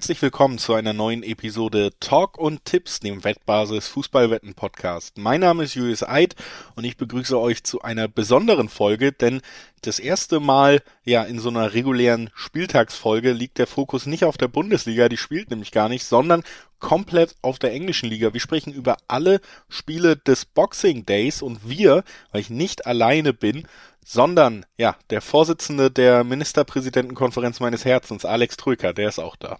herzlich willkommen zu einer neuen Episode Talk und Tipps, dem Wettbasis Fußballwetten Podcast. Mein Name ist Julius Eid und ich begrüße euch zu einer besonderen Folge, denn das erste Mal ja in so einer regulären Spieltagsfolge liegt der Fokus nicht auf der Bundesliga, die spielt nämlich gar nicht, sondern komplett auf der englischen Liga. Wir sprechen über alle Spiele des Boxing Days und wir, weil ich nicht alleine bin, sondern ja, der Vorsitzende der Ministerpräsidentenkonferenz meines Herzens, Alex Trücker, der ist auch da.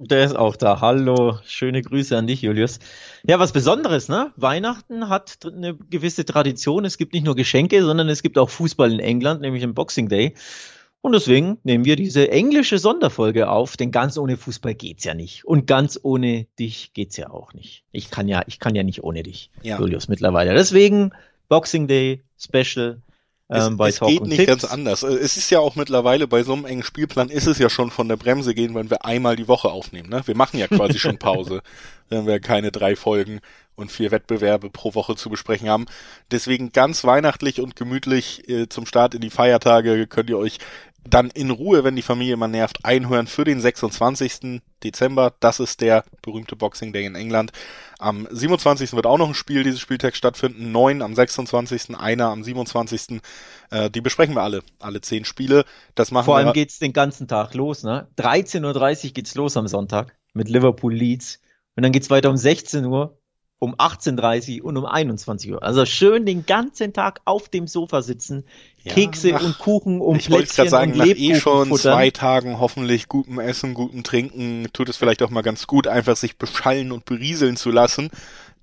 Der ist auch da. Hallo, schöne Grüße an dich, Julius. Ja, was Besonderes, ne? Weihnachten hat eine gewisse Tradition. Es gibt nicht nur Geschenke, sondern es gibt auch Fußball in England, nämlich im Boxing Day. Und deswegen nehmen wir diese englische Sonderfolge auf, denn ganz ohne Fußball geht's ja nicht. Und ganz ohne dich geht's ja auch nicht. Ich kann ja, ich kann ja nicht ohne dich, ja. Julius, mittlerweile. Deswegen Boxing Day Special ähm, bei es Talk geht nicht Tipps. ganz anders. Äh, es ist ja auch mittlerweile bei so einem engen Spielplan ist es ja schon von der Bremse gehen, wenn wir einmal die Woche aufnehmen. Ne? Wir machen ja quasi schon Pause, wenn wir keine drei Folgen und vier Wettbewerbe pro Woche zu besprechen haben. Deswegen ganz weihnachtlich und gemütlich äh, zum Start in die Feiertage könnt ihr euch dann in Ruhe, wenn die Familie mal nervt, einhören für den 26. Dezember. Das ist der berühmte Boxing Day in England. Am 27. wird auch noch ein Spiel dieses Spieltag stattfinden. Neun am 26., einer am 27. Äh, die besprechen wir alle, alle zehn Spiele. Das machen Vor allem wir. geht's den ganzen Tag los, ne? 13.30 Uhr geht's los am Sonntag mit Liverpool Leeds. Und dann geht's weiter um 16 Uhr um 18.30 Uhr und um 21 Uhr. Also schön den ganzen Tag auf dem Sofa sitzen, ja, Kekse nach, und Kuchen um Ich wollte gerade sagen, nach eh schon futtern. zwei Tagen hoffentlich gutem Essen, gutem Trinken, tut es vielleicht auch mal ganz gut, einfach sich beschallen und berieseln zu lassen.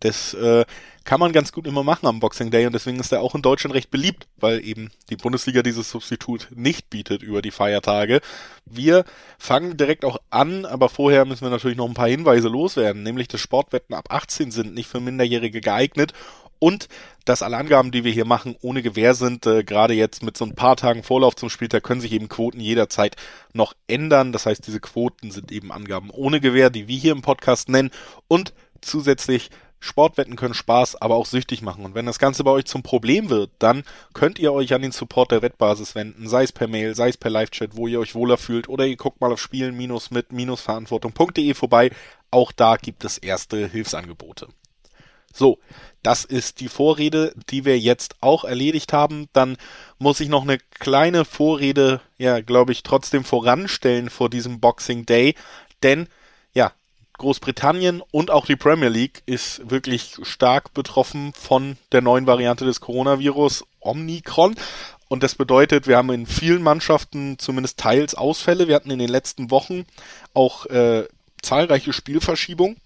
Das äh, kann man ganz gut immer machen am Boxing Day und deswegen ist er auch in Deutschland recht beliebt, weil eben die Bundesliga dieses Substitut nicht bietet über die Feiertage. Wir fangen direkt auch an, aber vorher müssen wir natürlich noch ein paar Hinweise loswerden, nämlich dass Sportwetten ab 18 sind nicht für Minderjährige geeignet und dass alle Angaben, die wir hier machen, ohne Gewähr sind. Äh, Gerade jetzt mit so ein paar Tagen Vorlauf zum Spieltag können sich eben Quoten jederzeit noch ändern. Das heißt, diese Quoten sind eben Angaben ohne Gewähr, die wir hier im Podcast nennen. Und zusätzlich Sportwetten können Spaß, aber auch süchtig machen. Und wenn das Ganze bei euch zum Problem wird, dann könnt ihr euch an den Support der Wettbasis wenden, sei es per Mail, sei es per Live-Chat, wo ihr euch wohler fühlt, oder ihr guckt mal auf spielen-mit-verantwortung.de vorbei. Auch da gibt es erste Hilfsangebote. So, das ist die Vorrede, die wir jetzt auch erledigt haben. Dann muss ich noch eine kleine Vorrede, ja, glaube ich, trotzdem voranstellen vor diesem Boxing Day, denn ja, Großbritannien und auch die Premier League ist wirklich stark betroffen von der neuen Variante des Coronavirus Omnicron. Und das bedeutet, wir haben in vielen Mannschaften zumindest teils Ausfälle. Wir hatten in den letzten Wochen auch äh, zahlreiche Spielverschiebungen.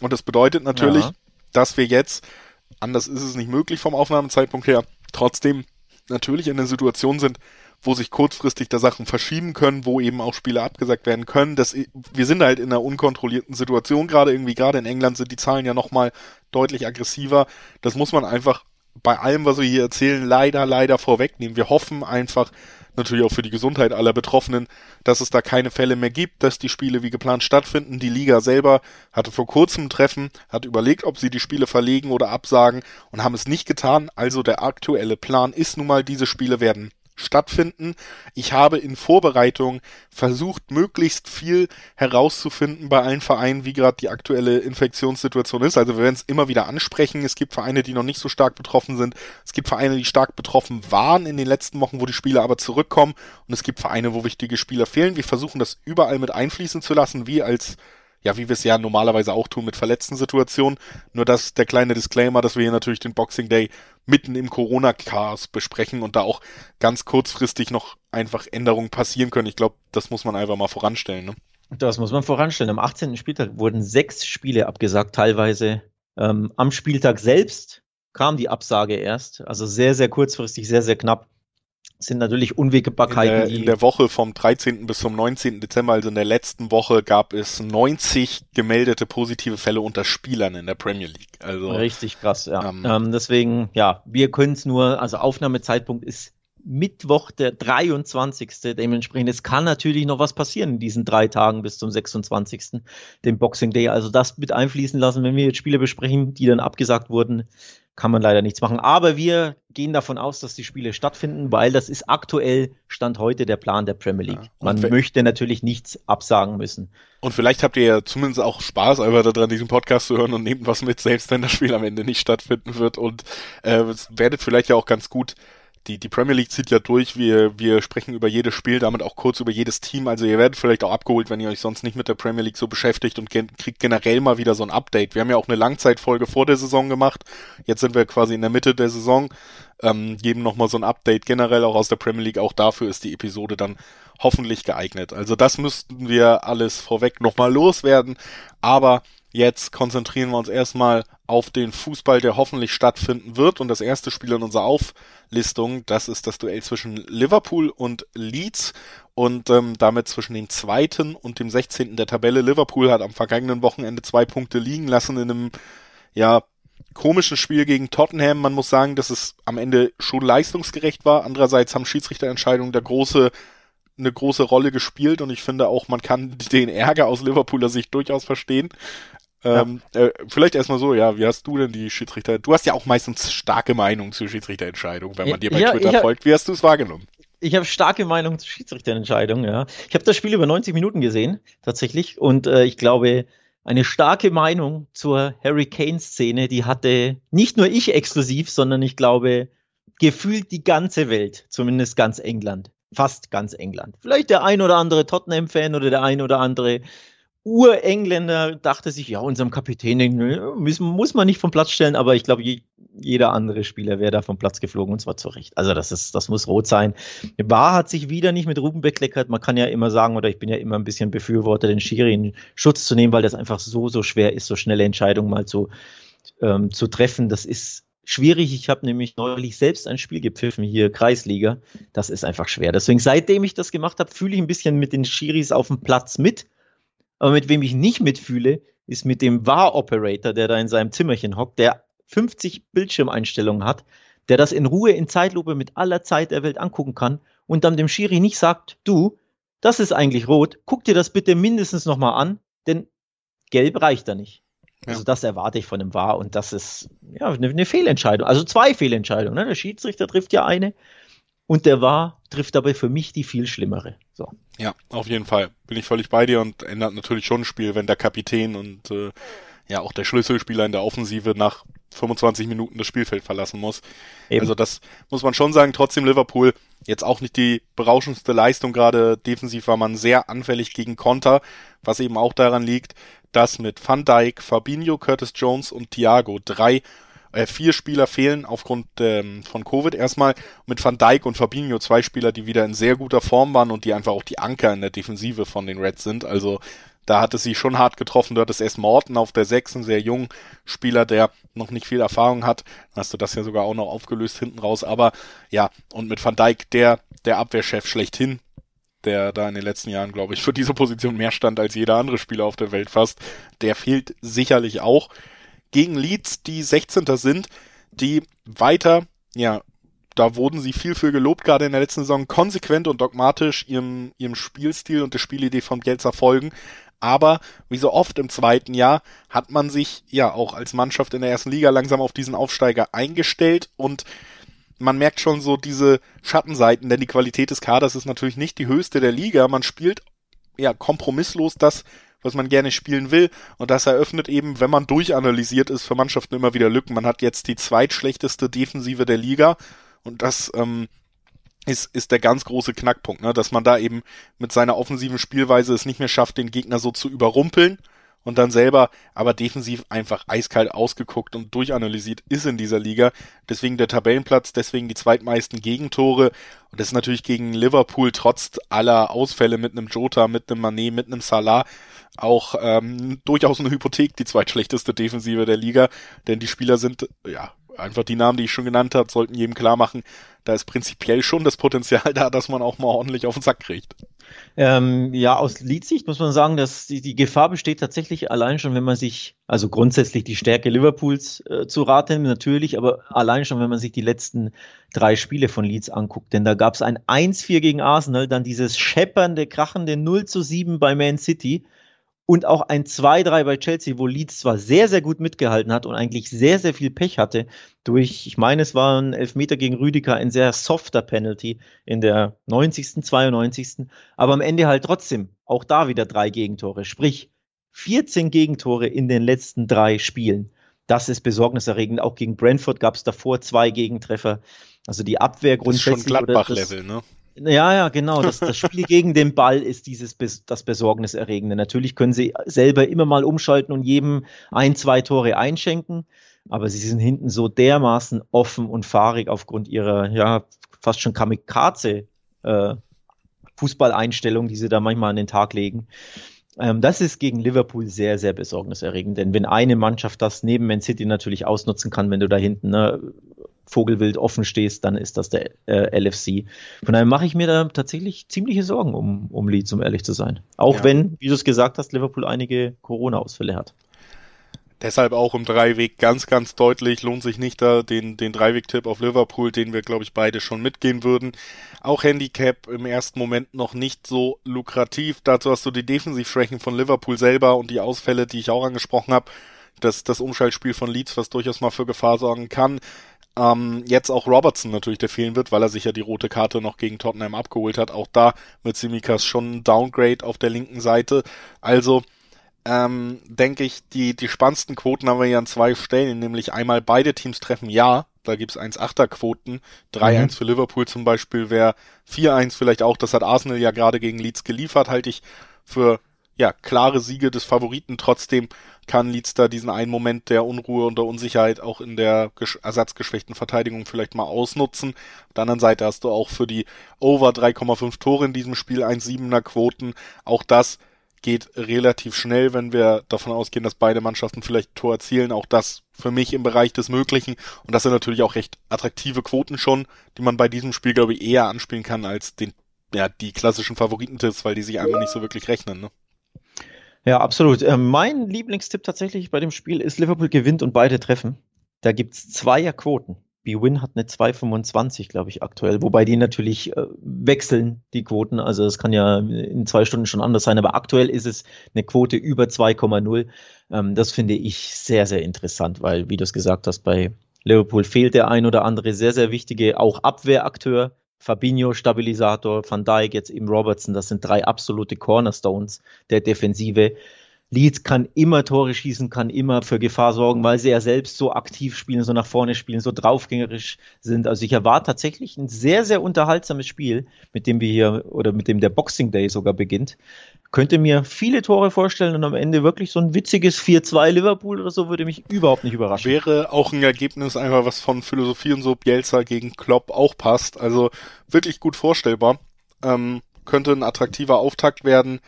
Und das bedeutet natürlich, ja. Dass wir jetzt, anders ist es nicht möglich vom Aufnahmezeitpunkt her, trotzdem natürlich in der Situation sind, wo sich kurzfristig da Sachen verschieben können, wo eben auch Spiele abgesagt werden können. Das, wir sind halt in einer unkontrollierten Situation gerade irgendwie, gerade in England sind die Zahlen ja nochmal deutlich aggressiver. Das muss man einfach bei allem, was wir hier erzählen, leider, leider vorwegnehmen. Wir hoffen einfach, natürlich auch für die Gesundheit aller Betroffenen, dass es da keine Fälle mehr gibt, dass die Spiele wie geplant stattfinden. Die Liga selber hatte vor kurzem ein Treffen, hat überlegt, ob sie die Spiele verlegen oder absagen und haben es nicht getan. Also der aktuelle Plan ist nun mal, diese Spiele werden stattfinden. Ich habe in Vorbereitung versucht, möglichst viel herauszufinden bei allen Vereinen, wie gerade die aktuelle Infektionssituation ist. Also wir werden es immer wieder ansprechen. Es gibt Vereine, die noch nicht so stark betroffen sind. Es gibt Vereine, die stark betroffen waren in den letzten Wochen, wo die Spieler aber zurückkommen. Und es gibt Vereine, wo wichtige Spieler fehlen. Wir versuchen das überall mit einfließen zu lassen, wie als ja, wie wir es ja normalerweise auch tun mit verletzten Situationen. Nur das der kleine Disclaimer, dass wir hier natürlich den Boxing Day mitten im Corona-Chaos besprechen und da auch ganz kurzfristig noch einfach Änderungen passieren können. Ich glaube, das muss man einfach mal voranstellen. Ne? Das muss man voranstellen. Am 18. Spieltag wurden sechs Spiele abgesagt, teilweise ähm, am Spieltag selbst kam die Absage erst. Also sehr, sehr kurzfristig, sehr, sehr knapp sind natürlich Unwägbarkeiten. In der, in der Woche vom 13. bis zum 19. Dezember, also in der letzten Woche, gab es 90 gemeldete positive Fälle unter Spielern in der Premier League. Also richtig krass, ja. Ähm, ähm, deswegen, ja, wir können es nur, also Aufnahmezeitpunkt ist Mittwoch, der 23. Dementsprechend, es kann natürlich noch was passieren in diesen drei Tagen bis zum 26. dem Boxing Day. Also das mit einfließen lassen, wenn wir jetzt Spiele besprechen, die dann abgesagt wurden, kann man leider nichts machen. Aber wir gehen davon aus, dass die Spiele stattfinden, weil das ist aktuell Stand heute der Plan der Premier League. Ja, man möchte natürlich nichts absagen müssen. Und vielleicht habt ihr ja zumindest auch Spaß, einfach daran, diesen Podcast zu hören und nehmt was mit, selbst wenn das Spiel am Ende nicht stattfinden wird. Und äh, es werdet vielleicht ja auch ganz gut die, die Premier League zieht ja durch. Wir, wir sprechen über jedes Spiel, damit auch kurz über jedes Team. Also ihr werdet vielleicht auch abgeholt, wenn ihr euch sonst nicht mit der Premier League so beschäftigt und gen kriegt generell mal wieder so ein Update. Wir haben ja auch eine Langzeitfolge vor der Saison gemacht. Jetzt sind wir quasi in der Mitte der Saison. Ähm, geben nochmal so ein Update generell auch aus der Premier League. Auch dafür ist die Episode dann hoffentlich geeignet. Also das müssten wir alles vorweg nochmal loswerden. Aber Jetzt konzentrieren wir uns erstmal auf den Fußball, der hoffentlich stattfinden wird. Und das erste Spiel in unserer Auflistung, das ist das Duell zwischen Liverpool und Leeds und ähm, damit zwischen dem zweiten und dem 16. der Tabelle. Liverpool hat am vergangenen Wochenende zwei Punkte liegen lassen in einem, ja, komischen Spiel gegen Tottenham. Man muss sagen, dass es am Ende schon leistungsgerecht war. Andererseits haben Schiedsrichterentscheidungen der große eine große Rolle gespielt und ich finde auch, man kann den Ärger aus Liverpooler Sicht durchaus verstehen. Ähm, ja. äh, vielleicht erstmal so, ja, wie hast du denn die Schiedsrichter? Du hast ja auch meistens starke Meinung zur Schiedsrichterentscheidung, wenn man dir bei ja, Twitter hab, folgt. Wie hast du es wahrgenommen? Ich habe starke Meinung zur Schiedsrichterentscheidung, ja. Ich habe das Spiel über 90 Minuten gesehen, tatsächlich, und äh, ich glaube, eine starke Meinung zur Harry Kane-Szene, die hatte nicht nur ich exklusiv, sondern ich glaube, gefühlt die ganze Welt, zumindest ganz England. Fast ganz England. Vielleicht der ein oder andere Tottenham-Fan oder der ein oder andere Urengländer dachte sich, ja, unserem Kapitän den muss, man nicht vom Platz stellen, aber ich glaube, je, jeder andere Spieler wäre da vom Platz geflogen und zwar zu Recht. Also das ist, das muss rot sein. Bar hat sich wieder nicht mit Ruben bekleckert. Man kann ja immer sagen, oder ich bin ja immer ein bisschen Befürworter, den Schiri in Schutz zu nehmen, weil das einfach so, so schwer ist, so schnelle Entscheidungen mal zu, ähm, zu treffen. Das ist schwierig. Ich habe nämlich neulich selbst ein Spiel gepfiffen, hier Kreisliga. Das ist einfach schwer. Deswegen, seitdem ich das gemacht habe, fühle ich ein bisschen mit den Schiris auf dem Platz mit aber mit wem ich nicht mitfühle, ist mit dem War-Operator, der da in seinem Zimmerchen hockt, der 50 Bildschirmeinstellungen hat, der das in Ruhe in Zeitlupe mit aller Zeit der Welt angucken kann und dann dem Schiri nicht sagt, du, das ist eigentlich rot, guck dir das bitte mindestens nochmal an, denn gelb reicht da nicht. Ja. Also das erwarte ich von dem War und das ist ja eine, eine Fehlentscheidung. Also zwei Fehlentscheidungen. Ne? Der Schiedsrichter trifft ja eine und der War trifft dabei für mich die viel schlimmere. So. Ja, auf jeden Fall. Bin ich völlig bei dir und ändert natürlich schon ein Spiel, wenn der Kapitän und äh, ja auch der Schlüsselspieler in der Offensive nach 25 Minuten das Spielfeld verlassen muss. Eben. Also das muss man schon sagen. Trotzdem Liverpool jetzt auch nicht die berauschendste Leistung. Gerade defensiv war man sehr anfällig gegen Konter, was eben auch daran liegt, dass mit Van Dijk, Fabinho, Curtis Jones und Thiago drei äh, vier Spieler fehlen aufgrund ähm, von Covid erstmal. Mit Van Dijk und Fabinho zwei Spieler, die wieder in sehr guter Form waren und die einfach auch die Anker in der Defensive von den Reds sind. Also da hat es sie schon hart getroffen. Du hattest erst Morton auf der 6, ein sehr jungen Spieler, der noch nicht viel Erfahrung hat. Hast du das ja sogar auch noch aufgelöst hinten raus. Aber ja, und mit Van Dijk, der, der Abwehrchef schlechthin, der da in den letzten Jahren, glaube ich, für diese Position mehr stand als jeder andere Spieler auf der Welt fast, der fehlt sicherlich auch gegen Leeds, die 16. sind, die weiter, ja, da wurden sie viel für gelobt, gerade in der letzten Saison, konsequent und dogmatisch ihrem, ihrem Spielstil und der Spielidee von Bielsa folgen. Aber wie so oft im zweiten Jahr hat man sich ja auch als Mannschaft in der ersten Liga langsam auf diesen Aufsteiger eingestellt und man merkt schon so diese Schattenseiten, denn die Qualität des Kaders ist natürlich nicht die höchste der Liga. Man spielt ja kompromisslos das, was man gerne spielen will. Und das eröffnet eben, wenn man durchanalysiert ist, für Mannschaften immer wieder Lücken. Man hat jetzt die zweitschlechteste Defensive der Liga und das ähm, ist, ist der ganz große Knackpunkt, ne? dass man da eben mit seiner offensiven Spielweise es nicht mehr schafft, den Gegner so zu überrumpeln und dann selber aber defensiv einfach eiskalt ausgeguckt und durchanalysiert ist in dieser Liga. Deswegen der Tabellenplatz, deswegen die zweitmeisten Gegentore. Und das ist natürlich gegen Liverpool trotz aller Ausfälle mit einem Jota, mit einem Manet, mit einem Salah auch ähm, durchaus eine Hypothek, die zweitschlechteste Defensive der Liga, denn die Spieler sind ja einfach die Namen, die ich schon genannt habe, sollten jedem klar machen, da ist prinzipiell schon das Potenzial da, dass man auch mal ordentlich auf den Sack kriegt. Ähm, ja, aus Leadsicht muss man sagen, dass die, die, Gefahr besteht tatsächlich allein schon, wenn man sich, also grundsätzlich die Stärke Liverpools äh, zu raten, natürlich, aber allein schon, wenn man sich die letzten drei Spiele von Leeds anguckt. Denn da gab es ein 1-4 gegen Arsenal, dann dieses scheppernde, krachende 0 zu 7 bei Man City und auch ein 2-3 bei Chelsea, wo Leeds zwar sehr, sehr gut mitgehalten hat und eigentlich sehr, sehr viel Pech hatte durch, ich meine, es war ein Elfmeter gegen Rüdiger, ein sehr softer Penalty in der 90., 92., aber am Ende halt trotzdem auch da wieder drei Gegentore, sprich 14 Gegentore in den letzten drei Spielen. Das ist besorgniserregend. Auch gegen Brentford gab es davor zwei Gegentreffer. Also die Abwehr grundsätzlich. Das ist schon Gladbach-Level, ne? Ja, ja, genau. Das, das Spiel gegen den Ball ist dieses das Besorgniserregende. Natürlich können sie selber immer mal umschalten und jedem ein, zwei Tore einschenken, aber sie sind hinten so dermaßen offen und fahrig aufgrund ihrer, ja, fast schon Kamikaze äh, Fußballeinstellung, die sie da manchmal an den Tag legen. Ähm, das ist gegen Liverpool sehr, sehr besorgniserregend, denn wenn eine Mannschaft das neben Man City natürlich ausnutzen kann, wenn du da hinten ne, Vogelwild offen stehst, dann ist das der äh, LFC. Von daher mache ich mir da tatsächlich ziemliche Sorgen um, um Leeds, um ehrlich zu sein. Auch ja. wenn, wie du es gesagt hast, Liverpool einige Corona-Ausfälle hat. Deshalb auch im Dreiweg ganz, ganz deutlich, lohnt sich nicht da den, den Dreiweg-Tipp auf Liverpool, den wir, glaube ich, beide schon mitgehen würden. Auch Handicap im ersten Moment noch nicht so lukrativ. Dazu hast du die Defensivschwächen von Liverpool selber und die Ausfälle, die ich auch angesprochen habe. Das, das Umschaltspiel von Leeds, was durchaus mal für Gefahr sorgen kann. Ähm, jetzt auch Robertson natürlich, der fehlen wird, weil er sich ja die rote Karte noch gegen Tottenham abgeholt hat. Auch da mit Simikas schon ein Downgrade auf der linken Seite. Also ähm, denke ich, die, die spannendsten Quoten haben wir ja an zwei Stellen, nämlich einmal beide Teams treffen ja, da gibt's 1,8er Quoten, 3-1 mhm. für Liverpool zum Beispiel wäre 4-1 vielleicht auch, das hat Arsenal ja gerade gegen Leeds geliefert, halte ich für ja, klare Siege des Favoriten. Trotzdem kann Leeds da diesen einen Moment der Unruhe und der Unsicherheit auch in der ersatzgeschwächten Verteidigung vielleicht mal ausnutzen. Auf der anderen Seite hast du auch für die Over 3,5 Tore in diesem Spiel 1,7er Quoten. Auch das geht relativ schnell, wenn wir davon ausgehen, dass beide Mannschaften vielleicht Tor erzielen. Auch das für mich im Bereich des Möglichen. Und das sind natürlich auch recht attraktive Quoten schon, die man bei diesem Spiel, glaube ich, eher anspielen kann als den, ja, die klassischen Favoritentipps, weil die sich einmal nicht so wirklich rechnen, ne? Ja, absolut. Äh, mein Lieblingstipp tatsächlich bei dem Spiel ist Liverpool gewinnt und beide treffen. Da gibt's Zweierquoten. B-Win hat eine 2,25, glaube ich, aktuell. Wobei die natürlich äh, wechseln, die Quoten. Also es kann ja in zwei Stunden schon anders sein. Aber aktuell ist es eine Quote über 2,0. Ähm, das finde ich sehr, sehr interessant, weil, wie du es gesagt hast, bei Liverpool fehlt der ein oder andere sehr, sehr wichtige, auch Abwehrakteur. Fabinho, Stabilisator, Van Dijk, jetzt eben Robertson, das sind drei absolute Cornerstones der Defensive. Leeds kann immer Tore schießen, kann immer für Gefahr sorgen, weil sie ja selbst so aktiv spielen, so nach vorne spielen, so draufgängerisch sind. Also ich erwarte tatsächlich ein sehr, sehr unterhaltsames Spiel, mit dem wir hier oder mit dem der Boxing Day sogar beginnt könnte mir viele Tore vorstellen und am Ende wirklich so ein witziges 4-2 Liverpool oder so würde mich überhaupt nicht überraschen. Wäre auch ein Ergebnis einfach, was von Philosophie und so Bielsa gegen Klopp auch passt. Also wirklich gut vorstellbar. Ähm, könnte ein attraktiver Auftakt werden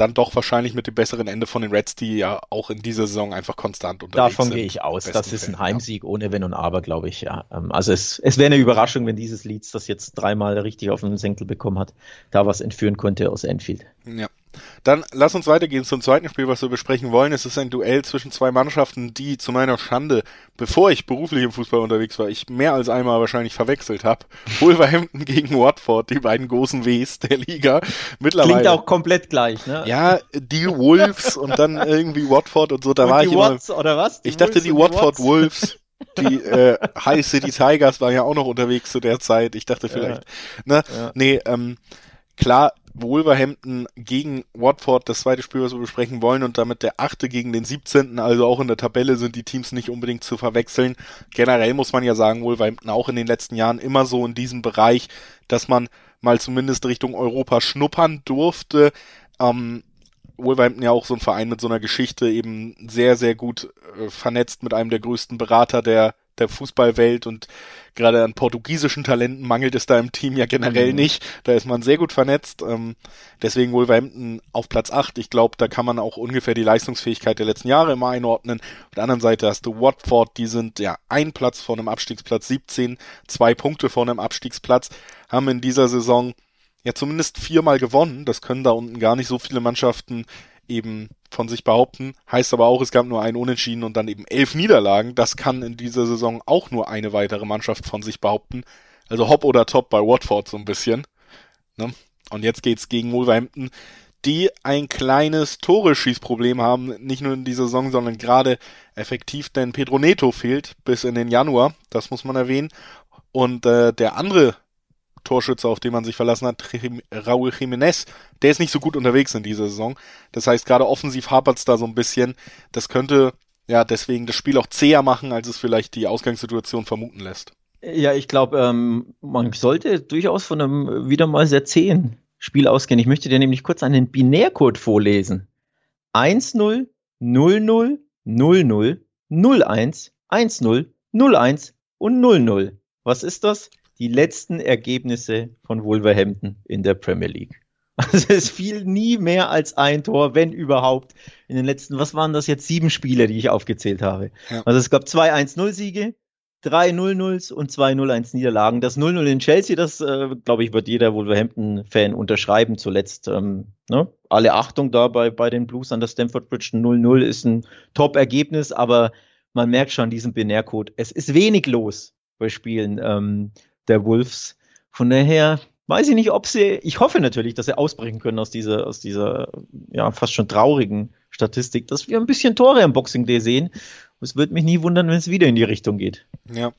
dann doch wahrscheinlich mit dem besseren Ende von den Reds, die ja auch in dieser Saison einfach konstant unterwegs Davon sind. Davon gehe ich aus. Das ist ein Heimsieg ja. ohne Wenn und Aber, glaube ich, ja. Ähm, also es, es wäre eine Überraschung, wenn dieses Leeds, das jetzt dreimal richtig auf den Senkel bekommen hat, da was entführen konnte aus Enfield. Ja. Dann lass uns weitergehen zum zweiten Spiel, was wir besprechen wollen. Es ist ein Duell zwischen zwei Mannschaften, die zu meiner Schande, bevor ich beruflich im Fußball unterwegs war, ich mehr als einmal wahrscheinlich verwechselt habe. Wolverhampton gegen Watford, die beiden großen Ws der Liga. Mittlerweile. Klingt auch komplett gleich, ne? Ja, die Wolves und dann irgendwie Watford und so. Da und war ich Watts, immer. Oder was? Die ich dachte, die Watford die Wolves. Die äh, High City Tigers waren ja auch noch unterwegs zu der Zeit. Ich dachte vielleicht, ja. ne? Ja. Nee, ähm, klar, Wolverhampton gegen Watford, das zweite Spiel, was wir besprechen wollen, und damit der achte gegen den 17. Also auch in der Tabelle sind die Teams nicht unbedingt zu verwechseln. Generell muss man ja sagen, Wolverhampton auch in den letzten Jahren immer so in diesem Bereich, dass man mal zumindest Richtung Europa schnuppern durfte. Ähm, Wolverhampton ja auch so ein Verein mit so einer Geschichte, eben sehr, sehr gut äh, vernetzt mit einem der größten Berater der der Fußballwelt und gerade an portugiesischen Talenten mangelt es da im Team ja generell mhm. nicht. Da ist man sehr gut vernetzt. Ähm, deswegen Wolverhampton auf Platz 8. Ich glaube, da kann man auch ungefähr die Leistungsfähigkeit der letzten Jahre immer einordnen. Auf der anderen Seite hast du Watford, die sind ja ein Platz vor einem Abstiegsplatz 17, zwei Punkte vor einem Abstiegsplatz, haben in dieser Saison ja zumindest viermal gewonnen. Das können da unten gar nicht so viele Mannschaften eben von sich behaupten. Heißt aber auch, es gab nur einen Unentschieden und dann eben elf Niederlagen. Das kann in dieser Saison auch nur eine weitere Mannschaft von sich behaupten. Also hopp oder top bei Watford so ein bisschen. Ne? Und jetzt geht's gegen Wolverhampton, die ein kleines Tore-Schießproblem haben, nicht nur in dieser Saison, sondern gerade effektiv, denn Pedro Neto fehlt bis in den Januar, das muss man erwähnen. Und äh, der andere Torschütze, auf den man sich verlassen hat, Raúl Jiménez, der ist nicht so gut unterwegs in dieser Saison. Das heißt, gerade offensiv hapert's da so ein bisschen. Das könnte ja deswegen das Spiel auch zäher machen, als es vielleicht die Ausgangssituation vermuten lässt. Ja, ich glaube, ähm, man sollte durchaus von einem wieder mal sehr zähen Spiel ausgehen. Ich möchte dir nämlich kurz einen Binärcode vorlesen. 1-0, 0-0, 0-0, 0-1, 1-0, 0-1 und 0-0. Was ist das? Die letzten Ergebnisse von Wolverhampton in der Premier League. Also es fiel nie mehr als ein Tor, wenn überhaupt, in den letzten, was waren das jetzt, sieben Spiele, die ich aufgezählt habe. Ja. Also es gab zwei 1-0-Siege, drei 0-0s und zwei 0-1 Niederlagen. Das 0-0 in Chelsea, das, äh, glaube ich, wird jeder Wolverhampton-Fan unterschreiben zuletzt. Ähm, ne? Alle Achtung da bei, bei den Blues an der Stamford Bridge. 0-0 ist ein Top-Ergebnis, aber man merkt schon diesen Binärcode. Es ist wenig los bei Spielen. Ähm, der Wolves. Von daher weiß ich nicht, ob sie, ich hoffe natürlich, dass sie ausbrechen können aus dieser, aus dieser, ja, fast schon traurigen Statistik, dass wir ein bisschen Tore im Boxing Day sehen. Es würde mich nie wundern, wenn es wieder in die Richtung geht. Ja.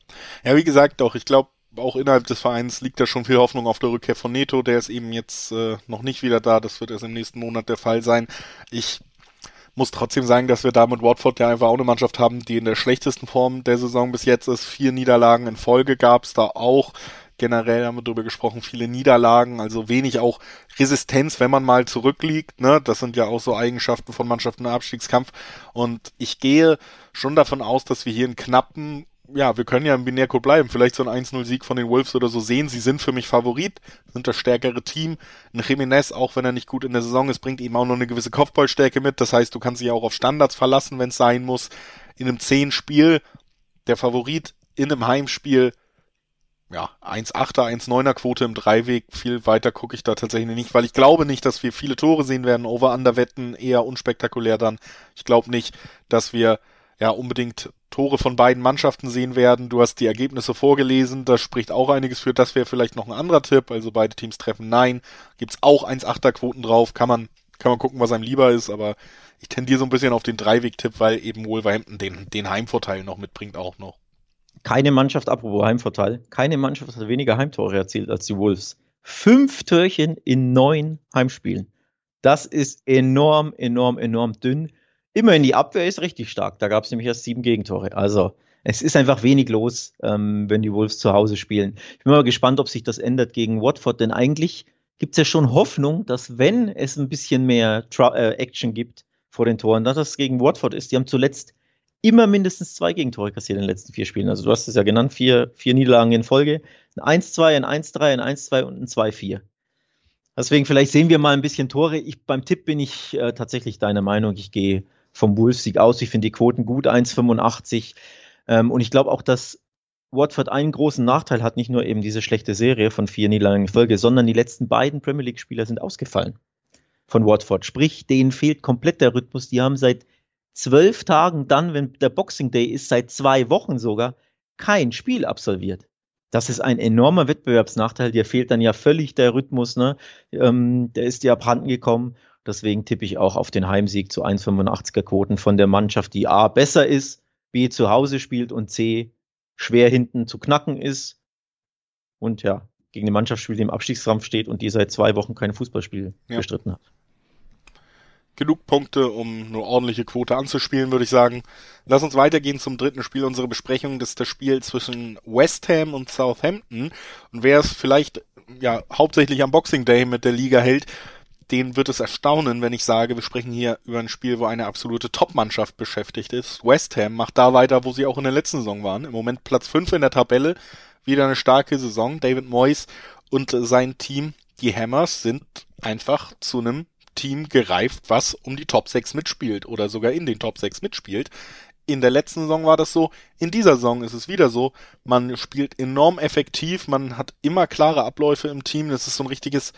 Ja, wie gesagt, auch, ich glaube, auch innerhalb des Vereins liegt da schon viel Hoffnung auf der Rückkehr von Neto. Der ist eben jetzt äh, noch nicht wieder da. Das wird erst im nächsten Monat der Fall sein. Ich muss trotzdem sagen, dass wir da mit Watford ja einfach auch eine Mannschaft haben, die in der schlechtesten Form der Saison bis jetzt ist. Vier Niederlagen in Folge gab es da auch. Generell haben wir darüber gesprochen, viele Niederlagen, also wenig auch Resistenz, wenn man mal zurückliegt. Ne? Das sind ja auch so Eigenschaften von Mannschaften im Abstiegskampf. Und ich gehe schon davon aus, dass wir hier einen knappen ja, wir können ja im Binärcode bleiben. Vielleicht so ein 1-0-Sieg von den Wolves oder so sehen. Sie sind für mich Favorit, sind das stärkere Team. Ein Jiménez, auch wenn er nicht gut in der Saison ist, bringt ihm auch noch eine gewisse Kopfballstärke mit. Das heißt, du kannst dich auch auf Standards verlassen, wenn es sein muss. In einem 10-Spiel, der Favorit in einem Heimspiel, ja, 1-8er, 1-9er Quote im Dreiweg. Viel weiter gucke ich da tatsächlich nicht, weil ich glaube nicht, dass wir viele Tore sehen werden. Over-Under-Wetten eher unspektakulär dann. Ich glaube nicht, dass wir ja unbedingt Tore von beiden Mannschaften sehen werden. Du hast die Ergebnisse vorgelesen, da spricht auch einiges für. Das wäre vielleicht noch ein anderer Tipp. Also beide Teams treffen nein. Gibt's auch 1,8er Quoten drauf. Kann man, kann man gucken, was einem lieber ist, aber ich tendiere so ein bisschen auf den Dreiweg-Tipp, weil eben Wolverhampton den, den Heimvorteil noch mitbringt auch noch. Keine Mannschaft, apropos Heimvorteil, keine Mannschaft hat weniger Heimtore erzielt als die Wolves. Fünf Türchen in neun Heimspielen. Das ist enorm, enorm, enorm dünn. Immerhin, die Abwehr ist richtig stark. Da gab es nämlich erst sieben Gegentore. Also es ist einfach wenig los, ähm, wenn die Wolves zu Hause spielen. Ich bin mal gespannt, ob sich das ändert gegen Watford, denn eigentlich gibt es ja schon Hoffnung, dass wenn es ein bisschen mehr Tra äh, Action gibt vor den Toren, dass das gegen Watford ist. Die haben zuletzt immer mindestens zwei Gegentore kassiert in den letzten vier Spielen. Also du hast es ja genannt, vier, vier Niederlagen in Folge. Ein 1-2, ein 1-3, ein 1-2 und ein 2-4. Deswegen vielleicht sehen wir mal ein bisschen Tore. Ich, beim Tipp bin ich äh, tatsächlich deiner Meinung. Ich gehe vom Wolves-Sieg aus. Ich finde die Quoten gut, 1,85. Ähm, und ich glaube auch, dass Watford einen großen Nachteil hat, nicht nur eben diese schlechte Serie von vier Niederlagen in Folge, sondern die letzten beiden Premier League-Spieler sind ausgefallen von Watford. Sprich, denen fehlt komplett der Rhythmus. Die haben seit zwölf Tagen dann, wenn der Boxing Day ist, seit zwei Wochen sogar, kein Spiel absolviert. Das ist ein enormer Wettbewerbsnachteil. Dir fehlt dann ja völlig der Rhythmus. Ne? Ähm, der ist dir abhanden gekommen. Deswegen tippe ich auch auf den Heimsieg zu 1,85er Quoten von der Mannschaft, die A besser ist, B zu Hause spielt und C schwer hinten zu knacken ist. Und ja, gegen eine Mannschaft spielt, die im Abstiegskampf steht und die seit zwei Wochen kein Fußballspiel ja. bestritten hat. Genug Punkte, um eine ordentliche Quote anzuspielen, würde ich sagen. Lass uns weitergehen zum dritten Spiel unserer Besprechung. Das ist das Spiel zwischen West Ham und Southampton. Und wer es vielleicht ja hauptsächlich am Boxing Day mit der Liga hält, den wird es erstaunen, wenn ich sage, wir sprechen hier über ein Spiel, wo eine absolute Top-Mannschaft beschäftigt ist. West Ham macht da weiter, wo sie auch in der letzten Saison waren. Im Moment Platz 5 in der Tabelle. Wieder eine starke Saison. David Moyes und sein Team, die Hammers, sind einfach zu einem Team gereift, was um die Top 6 mitspielt oder sogar in den Top 6 mitspielt. In der letzten Saison war das so, in dieser Saison ist es wieder so. Man spielt enorm effektiv, man hat immer klare Abläufe im Team. Das ist so ein richtiges,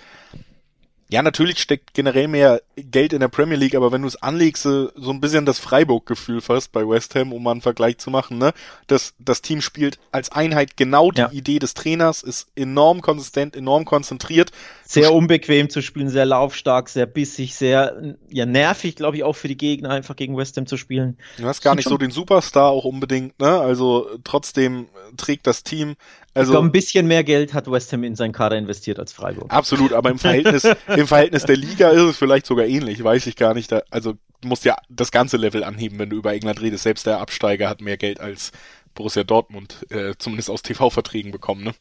ja, natürlich steckt generell mehr Geld in der Premier League, aber wenn du es anlegst, so ein bisschen das Freiburg-Gefühl fast bei West Ham, um mal einen Vergleich zu machen, ne? Das, das Team spielt als Einheit genau die ja. Idee des Trainers, ist enorm konsistent, enorm konzentriert. Sehr unbequem zu spielen, sehr laufstark, sehr bissig, sehr, ja, nervig, glaube ich, auch für die Gegner, einfach gegen West Ham zu spielen. Du hast gar nicht so den Superstar auch unbedingt, ne? Also trotzdem trägt das Team also, ich glaube, ein bisschen mehr Geld hat West Ham in seinen Kader investiert als Freiburg. Absolut, aber im Verhältnis, im Verhältnis der Liga ist es vielleicht sogar ähnlich, weiß ich gar nicht. Da, also du musst ja das ganze Level anheben, wenn du über England redest. Selbst der Absteiger hat mehr Geld als Borussia Dortmund, äh, zumindest aus TV-Verträgen bekommen, ne?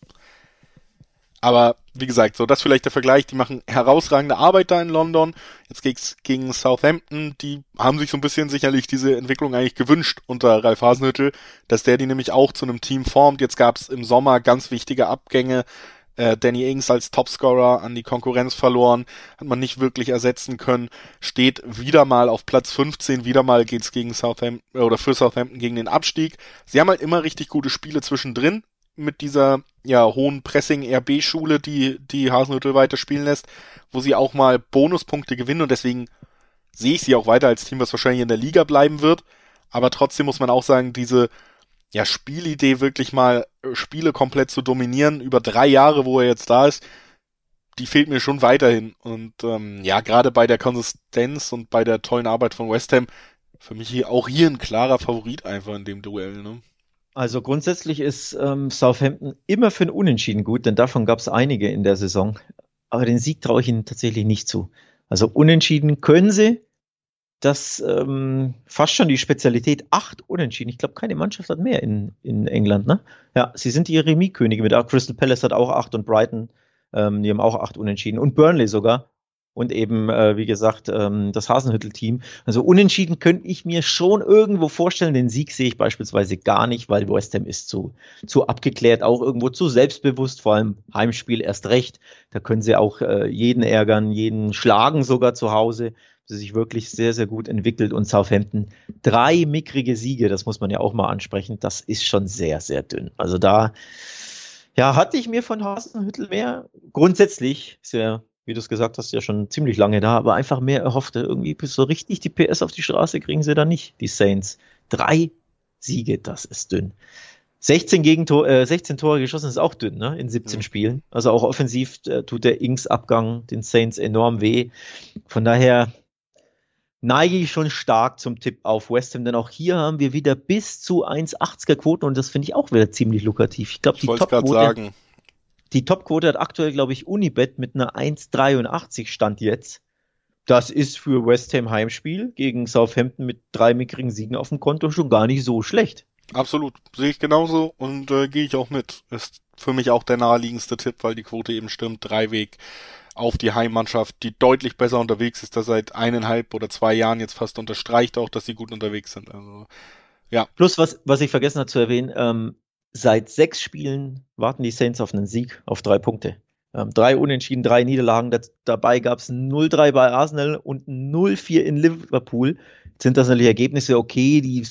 Aber wie gesagt, so das vielleicht der Vergleich. Die machen herausragende Arbeit da in London. Jetzt geht's gegen Southampton. Die haben sich so ein bisschen sicherlich diese Entwicklung eigentlich gewünscht unter Ralf Hasenhüttel, dass der die nämlich auch zu einem Team formt. Jetzt gab's im Sommer ganz wichtige Abgänge. Äh, Danny Ings als Topscorer an die Konkurrenz verloren, hat man nicht wirklich ersetzen können, steht wieder mal auf Platz 15, wieder mal geht's gegen Southampton oder für Southampton gegen den Abstieg. Sie haben halt immer richtig gute Spiele zwischendrin, mit dieser ja hohen Pressing RB Schule, die die Hasenhüttel weiterspielen lässt, wo sie auch mal Bonuspunkte gewinnen und deswegen sehe ich sie auch weiter als Team, was wahrscheinlich in der Liga bleiben wird, aber trotzdem muss man auch sagen, diese ja Spielidee wirklich mal äh, Spiele komplett zu dominieren über drei Jahre, wo er jetzt da ist, die fehlt mir schon weiterhin und ähm, ja gerade bei der Konsistenz und bei der tollen Arbeit von West Ham für mich hier auch hier ein klarer Favorit einfach in dem Duell, ne? Also grundsätzlich ist ähm, Southampton immer für ein Unentschieden gut, denn davon gab es einige in der Saison. Aber den Sieg traue ich ihnen tatsächlich nicht zu. Also Unentschieden können sie. Das ähm, fast schon die Spezialität. Acht Unentschieden. Ich glaube, keine Mannschaft hat mehr in, in England. Ne? Ja, sie sind die Remis-Könige mit. Crystal Palace hat auch acht und Brighton. Ähm, die haben auch acht Unentschieden. Und Burnley sogar und eben, äh, wie gesagt, ähm, das Hasenhüttel-Team. Also unentschieden könnte ich mir schon irgendwo vorstellen. Den Sieg sehe ich beispielsweise gar nicht, weil West Ham ist zu, zu abgeklärt, auch irgendwo zu selbstbewusst, vor allem Heimspiel erst recht. Da können sie auch äh, jeden ärgern, jeden schlagen sogar zu Hause. Sie sich wirklich sehr, sehr gut entwickelt und Southampton drei mickrige Siege, das muss man ja auch mal ansprechen, das ist schon sehr, sehr dünn. Also da, ja, hatte ich mir von Hasenhüttel mehr. Grundsätzlich ja wie du es gesagt hast, ja schon ziemlich lange da, aber einfach mehr erhoffte. Irgendwie bis so richtig die PS auf die Straße kriegen sie da nicht, die Saints. Drei Siege, das ist dünn. 16 Gegentor, äh, 16 Tore geschossen ist auch dünn, ne? In 17 mhm. Spielen. Also auch offensiv äh, tut der Ings-Abgang den Saints enorm weh. Von daher neige ich schon stark zum Tipp auf West Ham, denn auch hier haben wir wieder bis zu 1,80er Quoten und das finde ich auch wieder ziemlich lukrativ. Ich glaube, die Top-Quote die Topquote hat aktuell, glaube ich, Unibet mit einer 1,83 Stand jetzt. Das ist für West Ham Heimspiel gegen Southampton mit drei mickrigen Siegen auf dem Konto schon gar nicht so schlecht. Absolut, sehe ich genauso und äh, gehe ich auch mit. Ist für mich auch der naheliegendste Tipp, weil die Quote eben stimmt. Dreiweg auf die Heimmannschaft, die deutlich besser unterwegs ist, da seit eineinhalb oder zwei Jahren jetzt fast unterstreicht auch, dass sie gut unterwegs sind. Also ja. Plus, was, was ich vergessen habe zu erwähnen, ähm, Seit sechs Spielen warten die Saints auf einen Sieg, auf drei Punkte. Ähm, drei Unentschieden, drei Niederlagen. Das, dabei gab es 0-3 bei Arsenal und 0-4 in Liverpool. Jetzt sind das natürlich Ergebnisse okay, die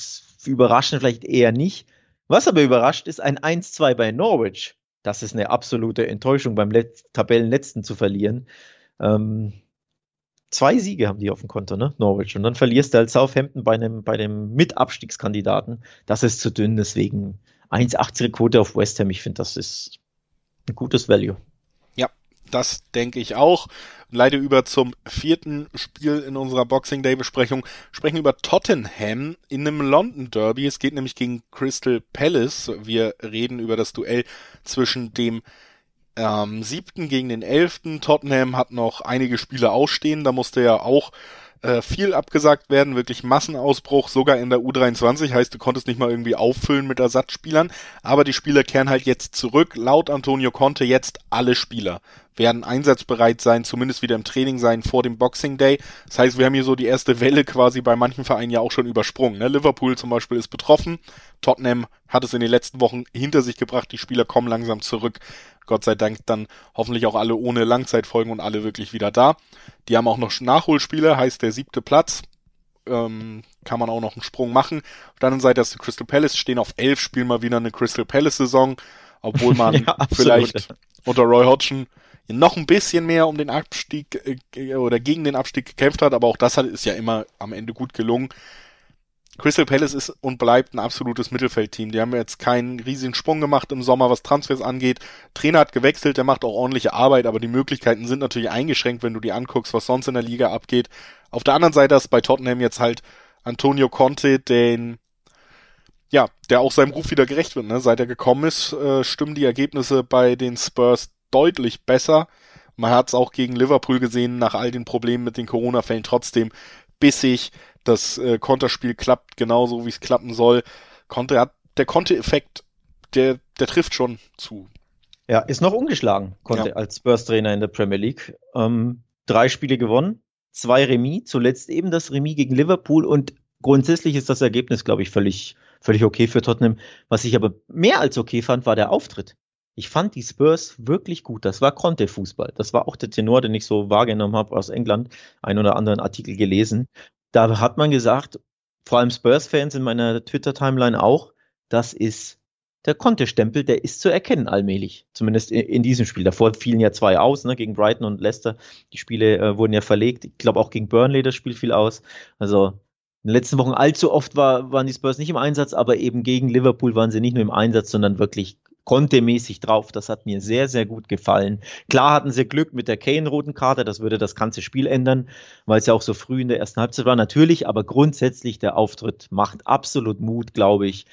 überraschen vielleicht eher nicht. Was aber überrascht, ist ein 1-2 bei Norwich. Das ist eine absolute Enttäuschung, beim Let Tabellenletzten zu verlieren. Ähm, zwei Siege haben die auf dem Konto, ne? Norwich. Und dann verlierst du halt Southampton bei einem, bei dem Mitabstiegskandidaten. Das ist zu dünn, deswegen 1,80er Quote auf West Ham. Ich finde, das ist ein gutes Value. Ja, das denke ich auch. Leider über zum vierten Spiel in unserer Boxing Day Besprechung. Sprechen über Tottenham in einem London Derby. Es geht nämlich gegen Crystal Palace. Wir reden über das Duell zwischen dem ähm, siebten gegen den elften. Tottenham hat noch einige Spiele ausstehen. Da musste ja auch äh, viel abgesagt werden, wirklich Massenausbruch, sogar in der U23, heißt, du konntest nicht mal irgendwie auffüllen mit Ersatzspielern, aber die Spieler kehren halt jetzt zurück, laut Antonio Conte jetzt alle Spieler. Werden einsatzbereit sein, zumindest wieder im Training sein vor dem Boxing Day. Das heißt, wir haben hier so die erste Welle quasi bei manchen Vereinen ja auch schon übersprungen. Ne? Liverpool zum Beispiel ist betroffen. Tottenham hat es in den letzten Wochen hinter sich gebracht. Die Spieler kommen langsam zurück. Gott sei Dank dann hoffentlich auch alle ohne Langzeitfolgen und alle wirklich wieder da. Die haben auch noch Nachholspiele, heißt der siebte Platz. Ähm, kann man auch noch einen Sprung machen. Auf der anderen Seite ist Crystal Palace, stehen auf elf, spielen mal wieder eine Crystal Palace Saison, obwohl man ja, vielleicht unter Roy Hodgson noch ein bisschen mehr um den Abstieg äh, oder gegen den Abstieg gekämpft hat, aber auch das hat, ist ja immer am Ende gut gelungen. Crystal Palace ist und bleibt ein absolutes Mittelfeldteam. Die haben jetzt keinen riesigen Sprung gemacht im Sommer, was Transfers angeht. Trainer hat gewechselt, der macht auch ordentliche Arbeit, aber die Möglichkeiten sind natürlich eingeschränkt, wenn du dir anguckst, was sonst in der Liga abgeht. Auf der anderen Seite ist bei Tottenham jetzt halt Antonio Conte, den ja, der auch seinem Ruf wieder gerecht wird. Ne? Seit er gekommen ist, äh, stimmen die Ergebnisse bei den Spurs deutlich besser. Man hat es auch gegen Liverpool gesehen, nach all den Problemen mit den Corona-Fällen trotzdem bissig. Das äh, Konterspiel klappt genauso, wie es klappen soll. Konter hat, der Konter-Effekt, der, der trifft schon zu. Ja, ist noch ungeschlagen, konnte ja. als Spurs-Trainer in der Premier League. Ähm, drei Spiele gewonnen, zwei Remis, zuletzt eben das Remis gegen Liverpool und grundsätzlich ist das Ergebnis, glaube ich, völlig, völlig okay für Tottenham. Was ich aber mehr als okay fand, war der Auftritt. Ich fand die Spurs wirklich gut. Das war Conte-Fußball. Das war auch der Tenor, den ich so wahrgenommen habe aus England, ein oder anderen Artikel gelesen. Da hat man gesagt, vor allem Spurs-Fans in meiner Twitter-Timeline auch, das ist der Conte-Stempel, der ist zu erkennen allmählich. Zumindest in, in, diesem Spiel. Davor fielen ja zwei aus, ne, gegen Brighton und Leicester. Die Spiele äh, wurden ja verlegt. Ich glaube auch gegen Burnley das Spiel fiel aus. Also in den letzten Wochen allzu oft war, waren die Spurs nicht im Einsatz, aber eben gegen Liverpool waren sie nicht nur im Einsatz, sondern wirklich kontemäßig drauf. Das hat mir sehr, sehr gut gefallen. Klar hatten sie Glück mit der Kane-roten Karte, das würde das ganze Spiel ändern, weil es ja auch so früh in der ersten Halbzeit war. Natürlich, aber grundsätzlich der Auftritt macht absolut Mut, glaube ich.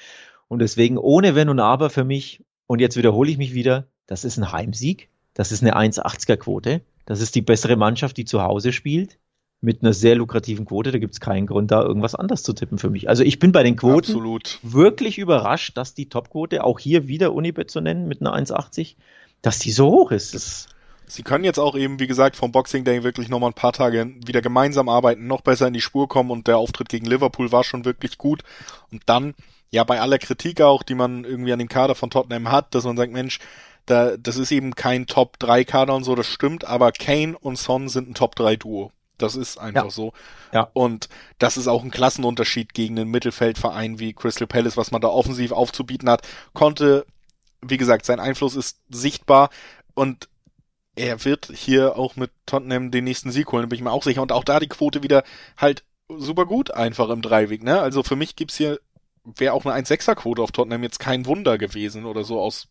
Und deswegen ohne Wenn und Aber für mich, und jetzt wiederhole ich mich wieder, das ist ein Heimsieg, das ist eine 1,80er Quote, das ist die bessere Mannschaft, die zu Hause spielt mit einer sehr lukrativen Quote. Da gibt es keinen Grund, da irgendwas anders zu tippen für mich. Also ich bin bei den Quoten Absolut. wirklich überrascht, dass die Topquote, auch hier wieder Unibet zu nennen mit einer 1,80, dass die so hoch ist. Das Sie können jetzt auch eben, wie gesagt, vom Boxing Day wirklich nochmal ein paar Tage wieder gemeinsam arbeiten, noch besser in die Spur kommen und der Auftritt gegen Liverpool war schon wirklich gut. Und dann, ja, bei aller Kritik auch, die man irgendwie an dem Kader von Tottenham hat, dass man sagt, Mensch, da, das ist eben kein Top-3-Kader und so, das stimmt, aber Kane und Son sind ein Top-3-Duo. Das ist einfach ja. so. Ja. Und das ist auch ein Klassenunterschied gegen einen Mittelfeldverein wie Crystal Palace, was man da offensiv aufzubieten hat. Konnte, wie gesagt, sein Einfluss ist sichtbar und er wird hier auch mit Tottenham den nächsten Sieg holen, bin ich mir auch sicher. Und auch da die Quote wieder halt super gut einfach im Dreiweg, ne? Also für mich gibt's hier, wäre auch eine 1-6er Quote auf Tottenham jetzt kein Wunder gewesen oder so aus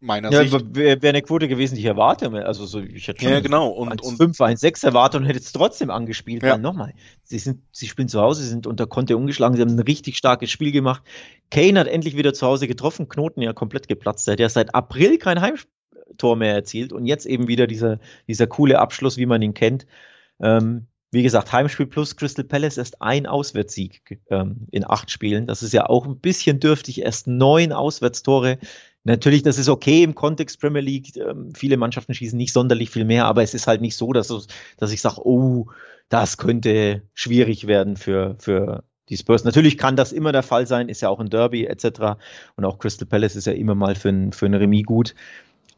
meiner ja, Sicht. Wäre wär eine Quote gewesen, die ich erwarte. Also so, ich hätte schon ja, genau. und, 1, 5, 1, 6 erwartet und hätte es trotzdem angespielt. Ja. Nochmal, sie sind, sie spielen zu Hause, sie sind unter Konte umgeschlagen, sie haben ein richtig starkes Spiel gemacht. Kane hat endlich wieder zu Hause getroffen, Knoten ja komplett geplatzt. Er hat ja seit April kein Heimtor mehr erzielt und jetzt eben wieder dieser, dieser coole Abschluss, wie man ihn kennt. Ähm, wie gesagt, Heimspiel plus Crystal Palace erst ein Auswärtssieg ähm, in acht Spielen. Das ist ja auch ein bisschen dürftig. Erst neun Auswärtstore Natürlich, das ist okay im Kontext Premier League. Ähm, viele Mannschaften schießen nicht sonderlich viel mehr, aber es ist halt nicht so, dass, dass ich sage, oh, das könnte schwierig werden für, für die Spurs. Natürlich kann das immer der Fall sein, ist ja auch ein Derby etc. Und auch Crystal Palace ist ja immer mal für ein, für ein Remis gut.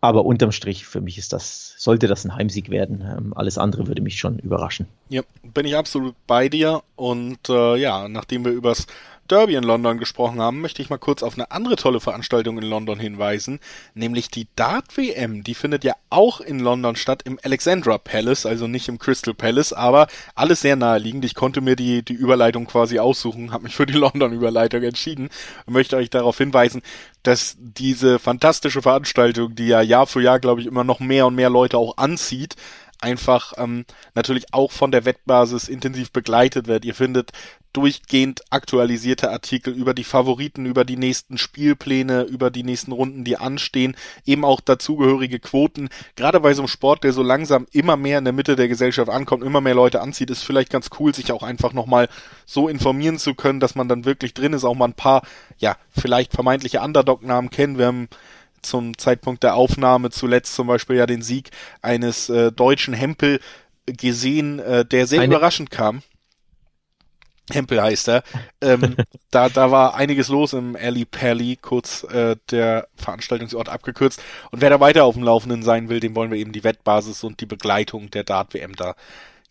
Aber unterm Strich, für mich ist das, sollte das ein Heimsieg werden. Ähm, alles andere würde mich schon überraschen. Ja, bin ich absolut bei dir. Und äh, ja, nachdem wir übers Derby in London gesprochen haben, möchte ich mal kurz auf eine andere tolle Veranstaltung in London hinweisen, nämlich die Dart WM. Die findet ja auch in London statt, im Alexandra Palace, also nicht im Crystal Palace, aber alles sehr naheliegend. Ich konnte mir die, die Überleitung quasi aussuchen, habe mich für die London-Überleitung entschieden und möchte euch darauf hinweisen, dass diese fantastische Veranstaltung, die ja Jahr für Jahr, glaube ich, immer noch mehr und mehr Leute auch anzieht, einfach ähm, natürlich auch von der Wettbasis intensiv begleitet wird. Ihr findet durchgehend aktualisierte Artikel über die Favoriten, über die nächsten Spielpläne, über die nächsten Runden, die anstehen, eben auch dazugehörige Quoten. Gerade bei so einem Sport, der so langsam immer mehr in der Mitte der Gesellschaft ankommt, immer mehr Leute anzieht, ist vielleicht ganz cool, sich auch einfach nochmal so informieren zu können, dass man dann wirklich drin ist, auch mal ein paar, ja, vielleicht vermeintliche Underdog-Namen kennen. Wir haben zum Zeitpunkt der Aufnahme zuletzt zum Beispiel ja den Sieg eines äh, deutschen Hempel gesehen, äh, der sehr Eine überraschend kam. Hempel heißt er. Ähm, da, da war einiges los im Alley Pally, kurz äh, der Veranstaltungsort abgekürzt. Und wer da weiter auf dem Laufenden sein will, dem wollen wir eben die Wettbasis und die Begleitung der Dart-WM da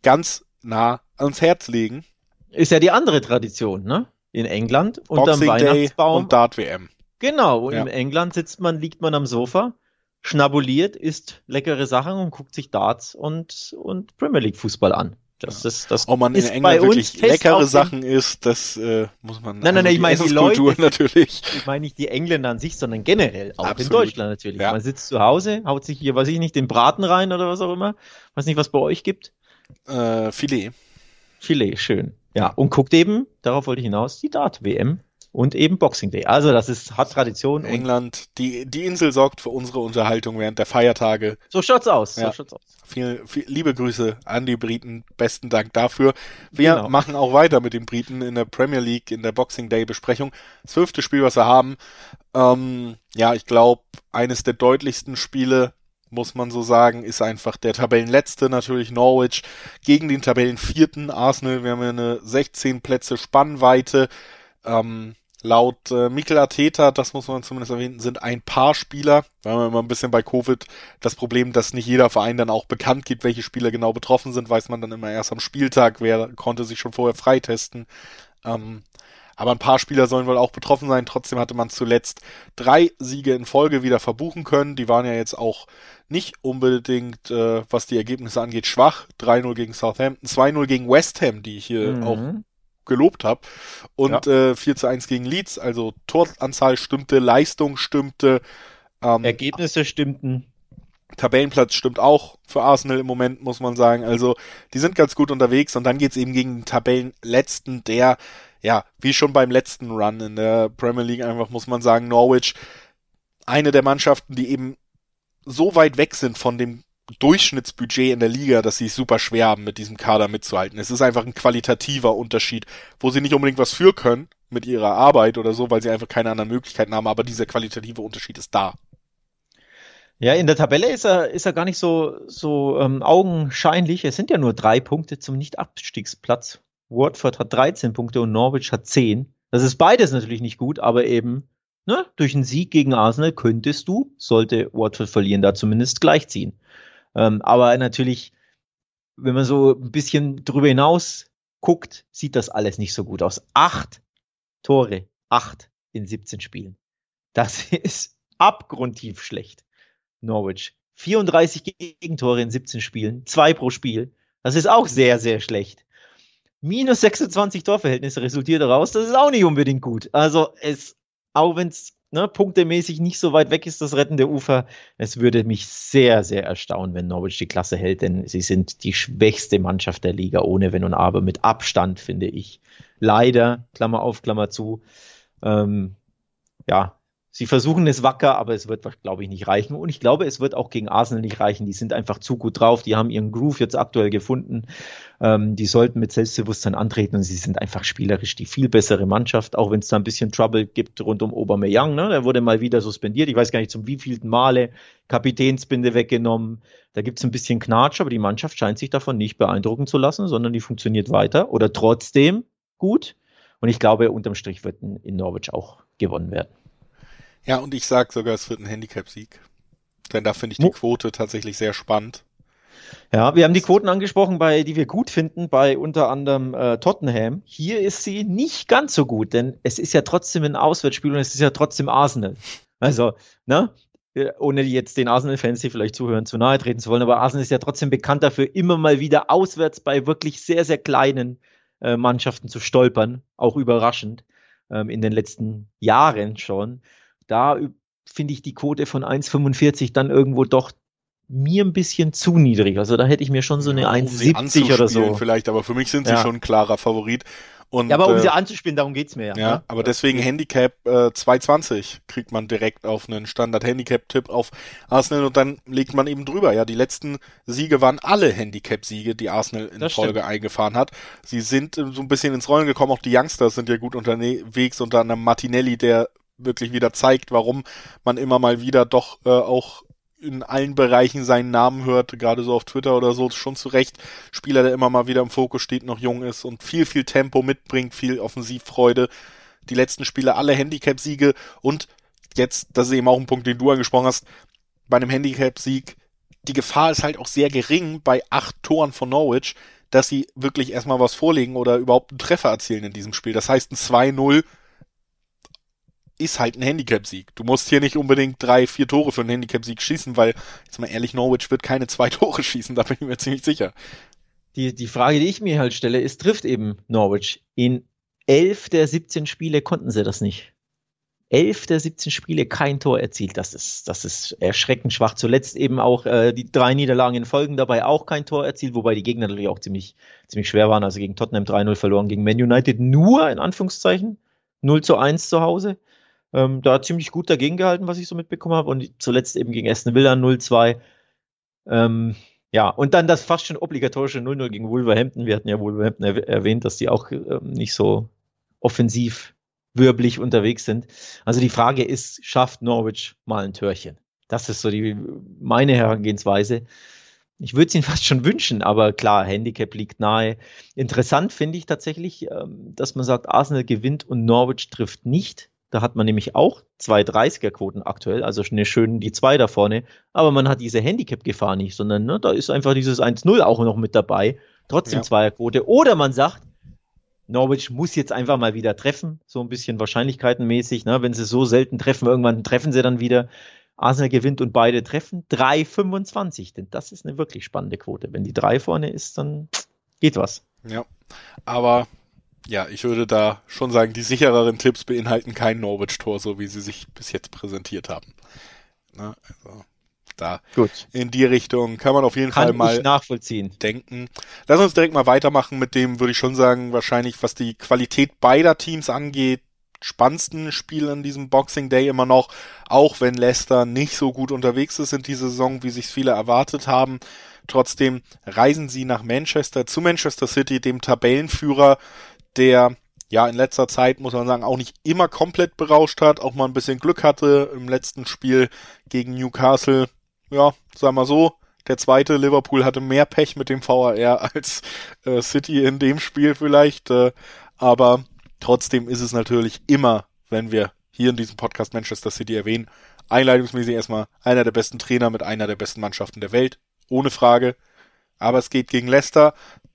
ganz nah ans Herz legen. Ist ja die andere Tradition, ne? In England unterm Boxing Weihnachtsbaum. Day und Dart-WM. Genau, und ja. in England sitzt man, liegt man am Sofa, schnabuliert, isst leckere Sachen und guckt sich Darts und, und Premier League Fußball an. Das, das, das Ob man in England wirklich leckere Sachen isst, das äh, muss man. Nein, nein, nein, ich meine die Leute, natürlich. Ich meine nicht die Engländer an sich, sondern generell auch Absolut. in Deutschland natürlich. Ja. Man sitzt zu Hause, haut sich hier, weiß ich nicht, den Braten rein oder was auch immer. Weiß nicht, was bei euch gibt. Äh, Filet. Filet, schön. Ja, und guckt eben, darauf wollte ich hinaus, die Dart-WM und eben Boxing Day. Also das ist hat Tradition. England, die die Insel sorgt für unsere Unterhaltung während der Feiertage. So schaut's aus. Ja. So schaut's aus. Viel, viel, liebe Grüße an die Briten. Besten Dank dafür. Wir genau. machen auch weiter mit den Briten in der Premier League in der Boxing Day Besprechung. Das fünfte Spiel, was wir haben. Ähm, ja, ich glaube, eines der deutlichsten Spiele muss man so sagen, ist einfach der Tabellenletzte natürlich Norwich gegen den Tabellenvierten Arsenal. Wir haben ja eine 16 Plätze Spannweite. Ähm, Laut äh, Mikel Arteta, das muss man zumindest erwähnen, sind ein paar Spieler, weil man immer ein bisschen bei Covid das Problem, dass nicht jeder Verein dann auch bekannt gibt, welche Spieler genau betroffen sind, weiß man dann immer erst am Spieltag, wer konnte sich schon vorher freitesten. Ähm, aber ein paar Spieler sollen wohl auch betroffen sein. Trotzdem hatte man zuletzt drei Siege in Folge wieder verbuchen können. Die waren ja jetzt auch nicht unbedingt, äh, was die Ergebnisse angeht, schwach. 3-0 gegen Southampton, 2-0 gegen West Ham, die ich hier mhm. auch gelobt habe. Und ja. äh, 4 zu 1 gegen Leeds, also Toranzahl stimmte, Leistung stimmte. Ähm, Ergebnisse stimmten. Tabellenplatz stimmt auch für Arsenal im Moment, muss man sagen. Also, die sind ganz gut unterwegs und dann geht's eben gegen den Tabellenletzten, der, ja, wie schon beim letzten Run in der Premier League einfach, muss man sagen, Norwich, eine der Mannschaften, die eben so weit weg sind von dem Durchschnittsbudget in der Liga, dass sie es super schwer haben, mit diesem Kader mitzuhalten. Es ist einfach ein qualitativer Unterschied, wo sie nicht unbedingt was für können mit ihrer Arbeit oder so, weil sie einfach keine anderen Möglichkeiten haben, aber dieser qualitative Unterschied ist da. Ja, in der Tabelle ist er, ist er gar nicht so, so ähm, augenscheinlich. Es sind ja nur drei Punkte zum Nicht-Abstiegsplatz. Watford hat 13 Punkte und Norwich hat 10. Das ist beides natürlich nicht gut, aber eben ne, durch einen Sieg gegen Arsenal könntest du, sollte Watford verlieren, da zumindest gleichziehen. Ähm, aber natürlich, wenn man so ein bisschen drüber hinaus guckt, sieht das alles nicht so gut aus. Acht Tore, acht in 17 Spielen. Das ist abgrundtief schlecht. Norwich. 34 Gegentore in 17 Spielen, zwei pro Spiel. Das ist auch sehr, sehr schlecht. Minus 26 Torverhältnisse resultiert daraus. Das ist auch nicht unbedingt gut. Also es, auch wenn es ne, punktemäßig nicht so weit weg ist, das rettende Ufer. Es würde mich sehr, sehr erstaunen, wenn Norwich die Klasse hält, denn sie sind die schwächste Mannschaft der Liga, ohne Wenn und Aber, mit Abstand, finde ich. Leider, Klammer auf, Klammer zu. Ähm, ja, Sie versuchen es wacker, aber es wird, glaube ich, nicht reichen. Und ich glaube, es wird auch gegen Arsenal nicht reichen. Die sind einfach zu gut drauf. Die haben ihren Groove jetzt aktuell gefunden. Ähm, die sollten mit Selbstbewusstsein antreten und sie sind einfach spielerisch die viel bessere Mannschaft, auch wenn es da ein bisschen Trouble gibt rund um Aubameyang. Ne? Der wurde mal wieder suspendiert. Ich weiß gar nicht zum wievielten Male. Kapitänsbinde weggenommen. Da gibt es ein bisschen Knatsch, aber die Mannschaft scheint sich davon nicht beeindrucken zu lassen, sondern die funktioniert weiter oder trotzdem gut. Und ich glaube, unterm Strich wird in Norwich auch gewonnen werden. Ja, und ich sag sogar, es wird ein Handicap-Sieg. Denn da finde ich die Quote tatsächlich sehr spannend. Ja, wir haben die Quoten angesprochen, bei, die wir gut finden, bei unter anderem äh, Tottenham. Hier ist sie nicht ganz so gut, denn es ist ja trotzdem ein Auswärtsspiel und es ist ja trotzdem Arsenal. Also, ne? Äh, ohne jetzt den Arsenal-Fans, die vielleicht zuhören, zu nahe treten zu wollen, aber Arsenal ist ja trotzdem bekannt dafür, immer mal wieder auswärts bei wirklich sehr, sehr kleinen äh, Mannschaften zu stolpern. Auch überraschend ähm, in den letzten Jahren schon da finde ich die Quote von 1,45 dann irgendwo doch mir ein bisschen zu niedrig. Also da hätte ich mir schon so eine ja, um 1,70 oder so. Vielleicht, aber für mich sind sie ja. schon ein klarer Favorit. Und, ja, aber um äh, sie anzuspielen, darum geht's mir ja. Ja, ne? aber deswegen Handicap äh, 220 kriegt man direkt auf einen Standard-Handicap-Tipp auf Arsenal und dann legt man eben drüber. Ja, die letzten Siege waren alle Handicap-Siege, die Arsenal in das Folge stimmt. eingefahren hat. Sie sind äh, so ein bisschen ins Rollen gekommen, auch die Youngsters sind ja gut unterwegs, unter anderem Martinelli, der wirklich wieder zeigt, warum man immer mal wieder doch äh, auch in allen Bereichen seinen Namen hört, gerade so auf Twitter oder so, schon zu Recht. Spieler, der immer mal wieder im Fokus steht, noch jung ist und viel, viel Tempo mitbringt, viel Offensivfreude. Die letzten Spiele alle Handicap-Siege und jetzt, das ist eben auch ein Punkt, den du angesprochen hast, bei einem Handicap-Sieg, die Gefahr ist halt auch sehr gering bei acht Toren von Norwich, dass sie wirklich erstmal was vorlegen oder überhaupt einen Treffer erzielen in diesem Spiel. Das heißt, ein 2-0 ist halt ein Handicap-Sieg. Du musst hier nicht unbedingt drei, vier Tore für einen Handicap-Sieg schießen, weil, jetzt mal ehrlich, Norwich wird keine zwei Tore schießen, da bin ich mir ziemlich sicher. Die, die Frage, die ich mir halt stelle, ist, trifft eben Norwich? In elf der 17 Spiele konnten sie das nicht. Elf der 17 Spiele kein Tor erzielt. Das ist, das ist erschreckend schwach. Zuletzt eben auch äh, die drei Niederlagen in Folgen dabei auch kein Tor erzielt, wobei die Gegner natürlich auch ziemlich, ziemlich schwer waren. Also gegen Tottenham 3-0 verloren, gegen Man United nur in Anführungszeichen 0 zu 1 zu Hause. Ähm, da ziemlich gut dagegen gehalten, was ich so mitbekommen habe. Und zuletzt eben gegen Aston Villa 0-2. Ähm, ja, und dann das fast schon obligatorische 0-0 gegen Wolverhampton. Wir hatten ja Wolverhampton er erwähnt, dass die auch ähm, nicht so offensiv wirbelig unterwegs sind. Also die Frage ist, schafft Norwich mal ein Törchen? Das ist so die, meine Herangehensweise. Ich würde es ihnen fast schon wünschen, aber klar, Handicap liegt nahe. Interessant finde ich tatsächlich, ähm, dass man sagt, Arsenal gewinnt und Norwich trifft nicht. Da hat man nämlich auch zwei 30er-Quoten aktuell, also eine schön die zwei da vorne. Aber man hat diese Handicap-Gefahr nicht, sondern ne, da ist einfach dieses 1-0 auch noch mit dabei. Trotzdem ja. Zweierquote. Oder man sagt, Norwich muss jetzt einfach mal wieder treffen, so ein bisschen wahrscheinlichkeitenmäßig. Ne? Wenn sie so selten treffen, irgendwann treffen sie dann wieder. Arsenal gewinnt und beide treffen. 3,25, denn das ist eine wirklich spannende Quote. Wenn die 3 vorne ist, dann geht was. Ja, aber ja, ich würde da schon sagen, die sichereren Tipps beinhalten kein Norwich-Tor, so wie sie sich bis jetzt präsentiert haben. Ne? Also da Gut. in die Richtung kann man auf jeden kann Fall mal nachvollziehen. denken. Lass uns direkt mal weitermachen mit dem, würde ich schon sagen, wahrscheinlich, was die Qualität beider Teams angeht, spannendsten Spiel an diesem Boxing Day immer noch, auch wenn Leicester nicht so gut unterwegs ist in dieser Saison, wie sich viele erwartet haben. Trotzdem reisen sie nach Manchester zu Manchester City, dem Tabellenführer der ja in letzter Zeit, muss man sagen, auch nicht immer komplett berauscht hat, auch mal ein bisschen Glück hatte im letzten Spiel gegen Newcastle. Ja, sagen wir so, der zweite Liverpool hatte mehr Pech mit dem VAR als äh, City in dem Spiel vielleicht, äh, aber trotzdem ist es natürlich immer, wenn wir hier in diesem Podcast Manchester City erwähnen, einleitungsmäßig erstmal einer der besten Trainer mit einer der besten Mannschaften der Welt, ohne Frage. Aber es geht gegen Leicester,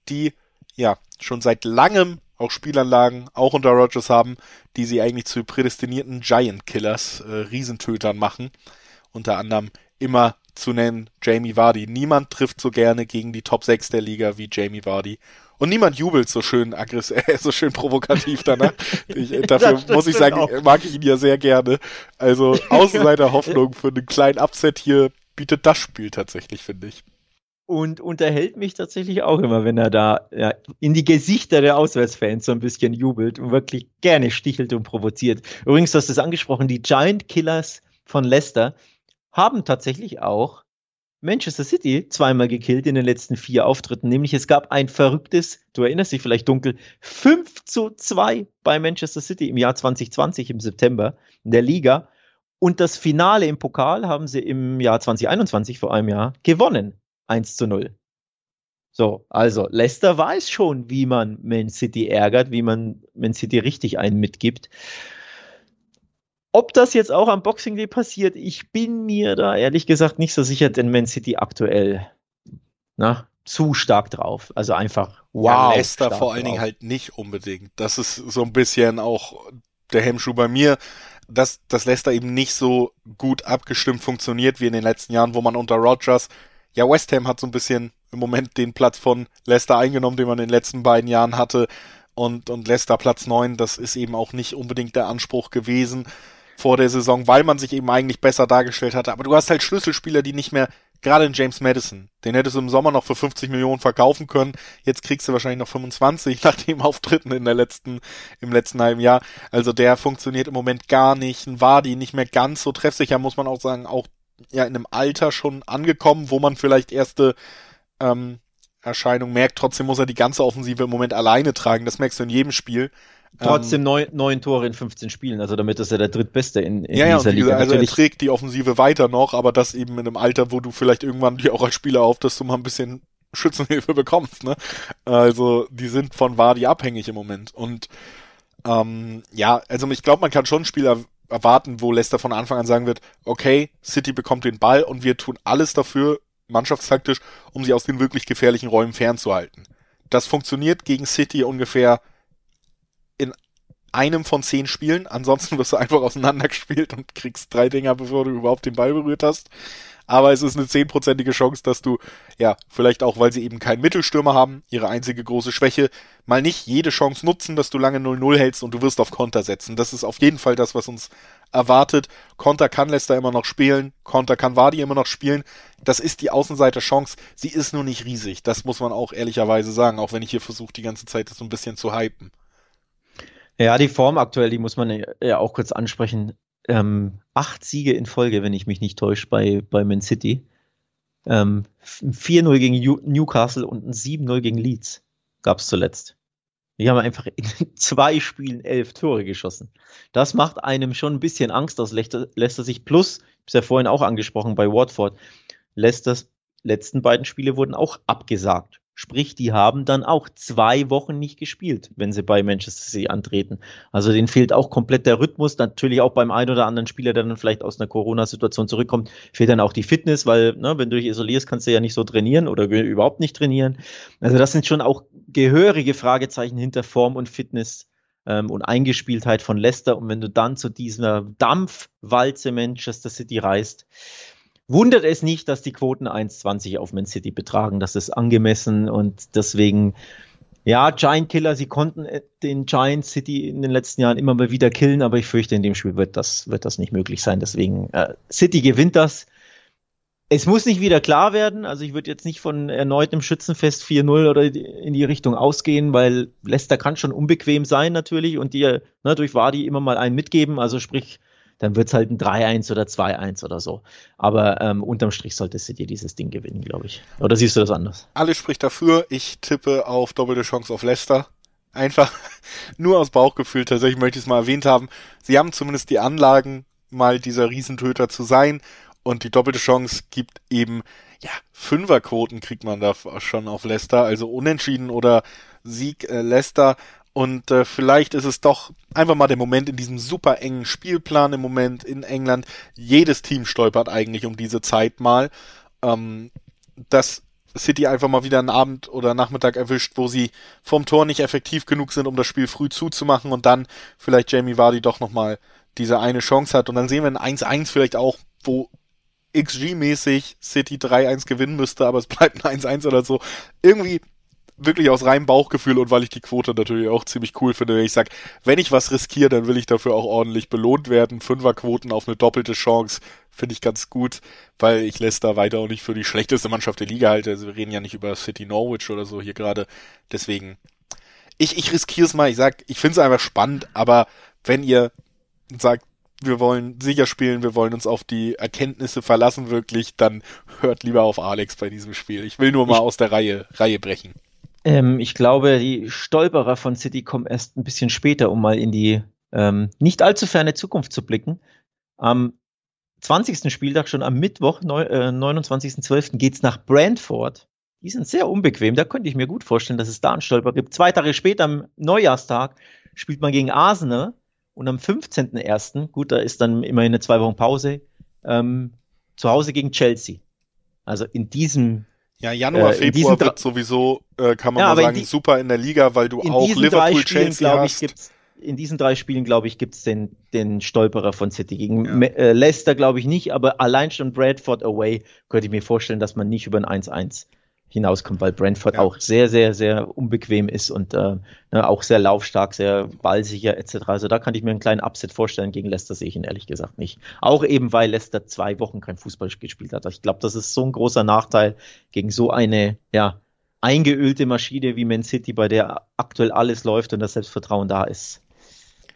die ja schon seit langem auch Spielanlagen, auch unter Rogers haben, die sie eigentlich zu prädestinierten Giant Killers, äh, Riesentötern machen. Unter anderem immer zu nennen Jamie Vardy. Niemand trifft so gerne gegen die Top 6 der Liga wie Jamie Vardy. Und niemand jubelt so schön aggressiv, äh, so schön provokativ danach. Ich, äh, dafür muss ich sagen, auch. mag ich ihn ja sehr gerne. Also Außenseiter Hoffnung für einen kleinen Upset hier bietet das Spiel tatsächlich, finde ich und unterhält mich tatsächlich auch immer, wenn er da ja, in die Gesichter der Auswärtsfans so ein bisschen jubelt und wirklich gerne stichelt und provoziert. Übrigens, du hast es angesprochen, die Giant Killers von Leicester haben tatsächlich auch Manchester City zweimal gekillt in den letzten vier Auftritten. Nämlich es gab ein verrücktes, du erinnerst dich vielleicht dunkel, 5 zu 2 bei Manchester City im Jahr 2020 im September in der Liga. Und das Finale im Pokal haben sie im Jahr 2021 vor einem Jahr gewonnen. 1 zu 0. So, also Leicester weiß schon, wie man Man City ärgert, wie man Man City richtig einen mitgibt. Ob das jetzt auch am Boxing Day passiert, ich bin mir da ehrlich gesagt nicht so sicher, denn Man City aktuell na, zu stark drauf. Also einfach wow. Ja, Leicester vor allen drauf. Dingen halt nicht unbedingt. Das ist so ein bisschen auch der Hemmschuh bei mir, dass, dass Leicester eben nicht so gut abgestimmt funktioniert wie in den letzten Jahren, wo man unter Rogers ja, West Ham hat so ein bisschen im Moment den Platz von Leicester eingenommen, den man in den letzten beiden Jahren hatte. Und, und Leicester Platz neun, das ist eben auch nicht unbedingt der Anspruch gewesen vor der Saison, weil man sich eben eigentlich besser dargestellt hatte. Aber du hast halt Schlüsselspieler, die nicht mehr, gerade in James Madison, den hättest du im Sommer noch für 50 Millionen verkaufen können. Jetzt kriegst du wahrscheinlich noch 25 nach dem Auftritten in der letzten, im letzten halben Jahr. Also der funktioniert im Moment gar nicht. Ein Wadi nicht mehr ganz so treffsicher, muss man auch sagen. Auch ja in einem Alter schon angekommen, wo man vielleicht erste ähm, Erscheinung merkt. Trotzdem muss er die ganze Offensive im Moment alleine tragen. Das merkst du in jedem Spiel. Trotzdem ähm, neun, neun Tore in 15 Spielen, also damit ist er der drittbeste in, in ja, dieser ja, Liga. Also Natürlich. er trägt die Offensive weiter noch, aber das eben in einem Alter, wo du vielleicht irgendwann dir auch als Spieler auf, dass du mal ein bisschen Schützenhilfe bekommst. Ne? Also die sind von Wadi abhängig im Moment. Und ähm, ja, also ich glaube, man kann schon Spieler erwarten, wo Leicester von Anfang an sagen wird, okay, City bekommt den Ball und wir tun alles dafür, mannschaftstaktisch, um sie aus den wirklich gefährlichen Räumen fernzuhalten. Das funktioniert gegen City ungefähr in einem von zehn Spielen. Ansonsten wirst du einfach auseinandergespielt und kriegst drei Dinger, bevor du überhaupt den Ball berührt hast aber es ist eine zehnprozentige Chance, dass du, ja, vielleicht auch, weil sie eben keinen Mittelstürmer haben, ihre einzige große Schwäche, mal nicht jede Chance nutzen, dass du lange 0-0 hältst und du wirst auf Konter setzen. Das ist auf jeden Fall das, was uns erwartet. Konter kann Leicester immer noch spielen, Konter kann Wadi immer noch spielen. Das ist die Außenseiter-Chance. Sie ist nur nicht riesig. Das muss man auch ehrlicherweise sagen, auch wenn ich hier versuche, die ganze Zeit das so ein bisschen zu hypen. Ja, die Form aktuell, die muss man ja auch kurz ansprechen ähm, acht Siege in Folge, wenn ich mich nicht täusche, bei, bei Man City. Ähm, 4-0 gegen Newcastle und ein 7-0 gegen Leeds gab es zuletzt. Die haben einfach in zwei Spielen elf Tore geschossen. Das macht einem schon ein bisschen Angst, dass Leicester, sich plus, ich habe ja vorhin auch angesprochen bei Watford, Leicesters letzten beiden Spiele wurden auch abgesagt. Sprich, die haben dann auch zwei Wochen nicht gespielt, wenn sie bei Manchester City antreten. Also denen fehlt auch komplett der Rhythmus. Natürlich auch beim einen oder anderen Spieler, der dann vielleicht aus einer Corona-Situation zurückkommt, fehlt dann auch die Fitness, weil ne, wenn du dich isolierst, kannst du ja nicht so trainieren oder überhaupt nicht trainieren. Also das sind schon auch gehörige Fragezeichen hinter Form und Fitness ähm, und Eingespieltheit von Leicester. Und wenn du dann zu dieser Dampfwalze Manchester City reist, wundert es nicht, dass die Quoten 1,20 auf Man City betragen. Das ist angemessen und deswegen, ja, Giant Killer, sie konnten äh, den Giant City in den letzten Jahren immer mal wieder killen, aber ich fürchte, in dem Spiel wird das, wird das nicht möglich sein. Deswegen, äh, City gewinnt das. Es muss nicht wieder klar werden, also ich würde jetzt nicht von erneutem Schützenfest 4-0 oder in die Richtung ausgehen, weil Leicester kann schon unbequem sein natürlich und dir ne, durch Wadi immer mal einen mitgeben, also sprich dann wird es halt ein 3-1 oder 2-1 oder so. Aber ähm, unterm Strich sollte City dieses Ding gewinnen, glaube ich. Oder siehst du das anders? Alles spricht dafür. Ich tippe auf doppelte Chance auf Leicester. Einfach nur aus Bauchgefühl. Tatsächlich möchte ich es mal erwähnt haben. Sie haben zumindest die Anlagen, mal dieser Riesentöter zu sein. Und die doppelte Chance gibt eben, ja, Fünferquoten kriegt man da schon auf Leicester. Also unentschieden oder Sieg äh, Leicester. Und äh, vielleicht ist es doch einfach mal der Moment in diesem super engen Spielplan im Moment in England. Jedes Team stolpert eigentlich um diese Zeit mal. Ähm, dass City einfach mal wieder einen Abend oder Nachmittag erwischt, wo sie vom Tor nicht effektiv genug sind, um das Spiel früh zuzumachen und dann vielleicht Jamie Vardy doch nochmal diese eine Chance hat. Und dann sehen wir ein 1-1 vielleicht auch, wo XG-mäßig City 3-1 gewinnen müsste, aber es bleibt ein 1-1 oder so. Irgendwie wirklich aus reinem Bauchgefühl und weil ich die Quote natürlich auch ziemlich cool finde, wenn ich sage, wenn ich was riskiere, dann will ich dafür auch ordentlich belohnt werden. Fünferquoten auf eine doppelte Chance finde ich ganz gut, weil ich Leicester weiter auch nicht für die schlechteste Mannschaft der Liga halte. Also wir reden ja nicht über City Norwich oder so hier gerade. Deswegen, ich, ich riskiere es mal. Ich sag, ich finde es einfach spannend, aber wenn ihr sagt, wir wollen sicher spielen, wir wollen uns auf die Erkenntnisse verlassen wirklich, dann hört lieber auf Alex bei diesem Spiel. Ich will nur mal aus der Reihe, Reihe brechen. Ähm, ich glaube, die Stolperer von City kommen erst ein bisschen später, um mal in die ähm, nicht allzu ferne Zukunft zu blicken. Am 20. Spieltag, schon am Mittwoch, äh, 29.12., geht es nach Brentford. Die sind sehr unbequem. Da könnte ich mir gut vorstellen, dass es da einen Stolper gibt. Zwei Tage später, am Neujahrstag, spielt man gegen Arsenal. Und am 15.01., gut, da ist dann immerhin eine zwei Wochen Pause, ähm, zu Hause gegen Chelsea. Also in diesem ja, Januar, äh, Februar wird sowieso, äh, kann man ja, mal sagen, die, super in der Liga, weil du auch Liverpool, Spielen, Chelsea hast. Ich, in diesen drei Spielen, glaube ich, gibt's den, den Stolperer von City. Gegen ja. äh, Leicester glaube ich nicht, aber allein schon Bradford away könnte ich mir vorstellen, dass man nicht über ein 1-1 hinauskommt, weil Brentford ja. auch sehr, sehr, sehr unbequem ist und äh, ne, auch sehr laufstark, sehr ballsicher etc. Also da kann ich mir einen kleinen Upset vorstellen. Gegen Leicester sehe ich ihn ehrlich gesagt nicht. Auch eben, weil Leicester zwei Wochen kein Fußball gespielt hat. Ich glaube, das ist so ein großer Nachteil gegen so eine, ja, eingeölte Maschine wie Man City, bei der aktuell alles läuft und das Selbstvertrauen da ist.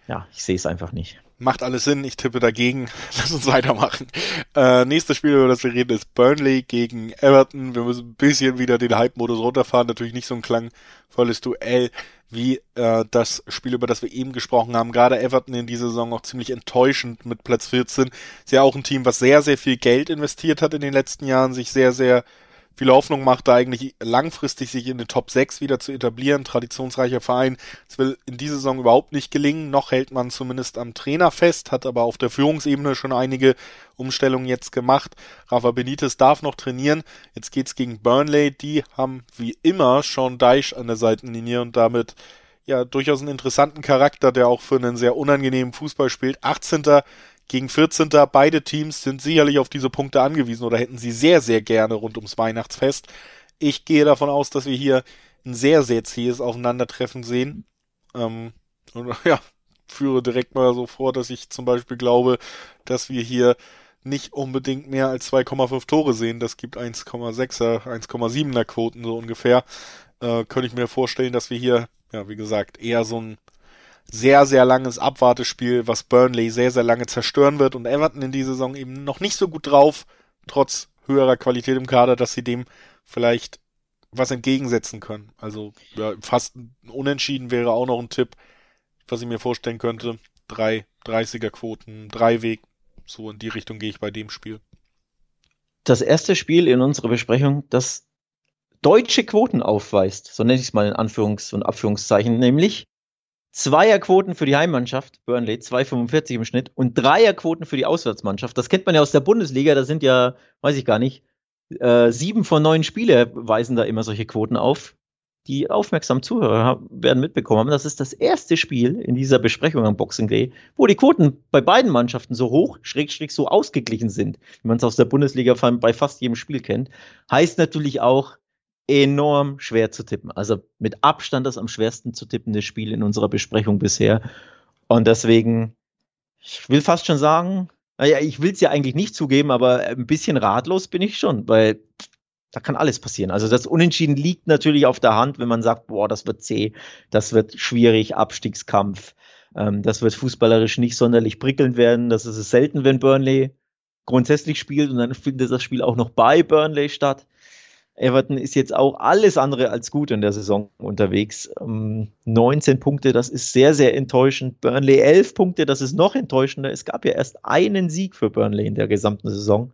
Ja, ich sehe es einfach nicht. Macht alles Sinn, ich tippe dagegen. Lass uns weitermachen. Äh, nächstes Spiel, über das wir reden, ist Burnley gegen Everton. Wir müssen ein bisschen wieder den Hype-Modus runterfahren. Natürlich nicht so ein klangvolles Duell wie äh, das Spiel, über das wir eben gesprochen haben. Gerade Everton in dieser Saison auch ziemlich enttäuschend mit Platz 14. Ist ja auch ein Team, was sehr, sehr viel Geld investiert hat in den letzten Jahren, sich sehr, sehr viel Hoffnung macht, da eigentlich langfristig sich in den Top 6 wieder zu etablieren. Traditionsreicher Verein. Es will in dieser Saison überhaupt nicht gelingen. Noch hält man zumindest am Trainer fest, hat aber auf der Führungsebene schon einige Umstellungen jetzt gemacht. Rafa Benitez darf noch trainieren. Jetzt geht's gegen Burnley. Die haben wie immer Sean Deich an der Seitenlinie und damit ja durchaus einen interessanten Charakter, der auch für einen sehr unangenehmen Fußball spielt. 18 gegen 14. Beide Teams sind sicherlich auf diese Punkte angewiesen oder hätten sie sehr, sehr gerne rund ums Weihnachtsfest. Ich gehe davon aus, dass wir hier ein sehr, sehr zähes Aufeinandertreffen sehen. Ähm, und ja, führe direkt mal so vor, dass ich zum Beispiel glaube, dass wir hier nicht unbedingt mehr als 2,5 Tore sehen. Das gibt 1,6er, 1,7er Quoten so ungefähr. Äh, könnte ich mir vorstellen, dass wir hier, ja, wie gesagt, eher so ein sehr, sehr langes Abwartespiel, was Burnley sehr, sehr lange zerstören wird und Everton in dieser Saison eben noch nicht so gut drauf, trotz höherer Qualität im Kader, dass sie dem vielleicht was entgegensetzen können. Also ja, fast unentschieden wäre auch noch ein Tipp, was ich mir vorstellen könnte. Drei 30er Quoten, drei Weg, so in die Richtung gehe ich bei dem Spiel. Das erste Spiel in unserer Besprechung, das deutsche Quoten aufweist, so nenne ich es mal in Anführungs- und Abführungszeichen, nämlich Zweierquoten für die Heimmannschaft, Burnley, 2,45 im Schnitt, und Dreierquoten für die Auswärtsmannschaft. Das kennt man ja aus der Bundesliga, da sind ja, weiß ich gar nicht, äh, sieben von neun Spiele weisen da immer solche Quoten auf. Die aufmerksamen Zuhörer werden mitbekommen haben, das ist das erste Spiel in dieser Besprechung am Boxing Day, wo die Quoten bei beiden Mannschaften so hoch, schräg, schräg so ausgeglichen sind, wie man es aus der Bundesliga bei fast jedem Spiel kennt. Heißt natürlich auch, enorm schwer zu tippen. Also mit Abstand das am schwersten zu tippende Spiel in unserer Besprechung bisher. Und deswegen, ich will fast schon sagen, naja, ich will es ja eigentlich nicht zugeben, aber ein bisschen ratlos bin ich schon, weil da kann alles passieren. Also das Unentschieden liegt natürlich auf der Hand, wenn man sagt, boah, das wird zäh, das wird schwierig, Abstiegskampf, ähm, das wird fußballerisch nicht sonderlich prickelnd werden. Das ist es selten, wenn Burnley grundsätzlich spielt und dann findet das Spiel auch noch bei Burnley statt. Everton ist jetzt auch alles andere als gut in der Saison unterwegs. 19 ähm, Punkte, das ist sehr, sehr enttäuschend. Burnley 11 Punkte, das ist noch enttäuschender. Es gab ja erst einen Sieg für Burnley in der gesamten Saison.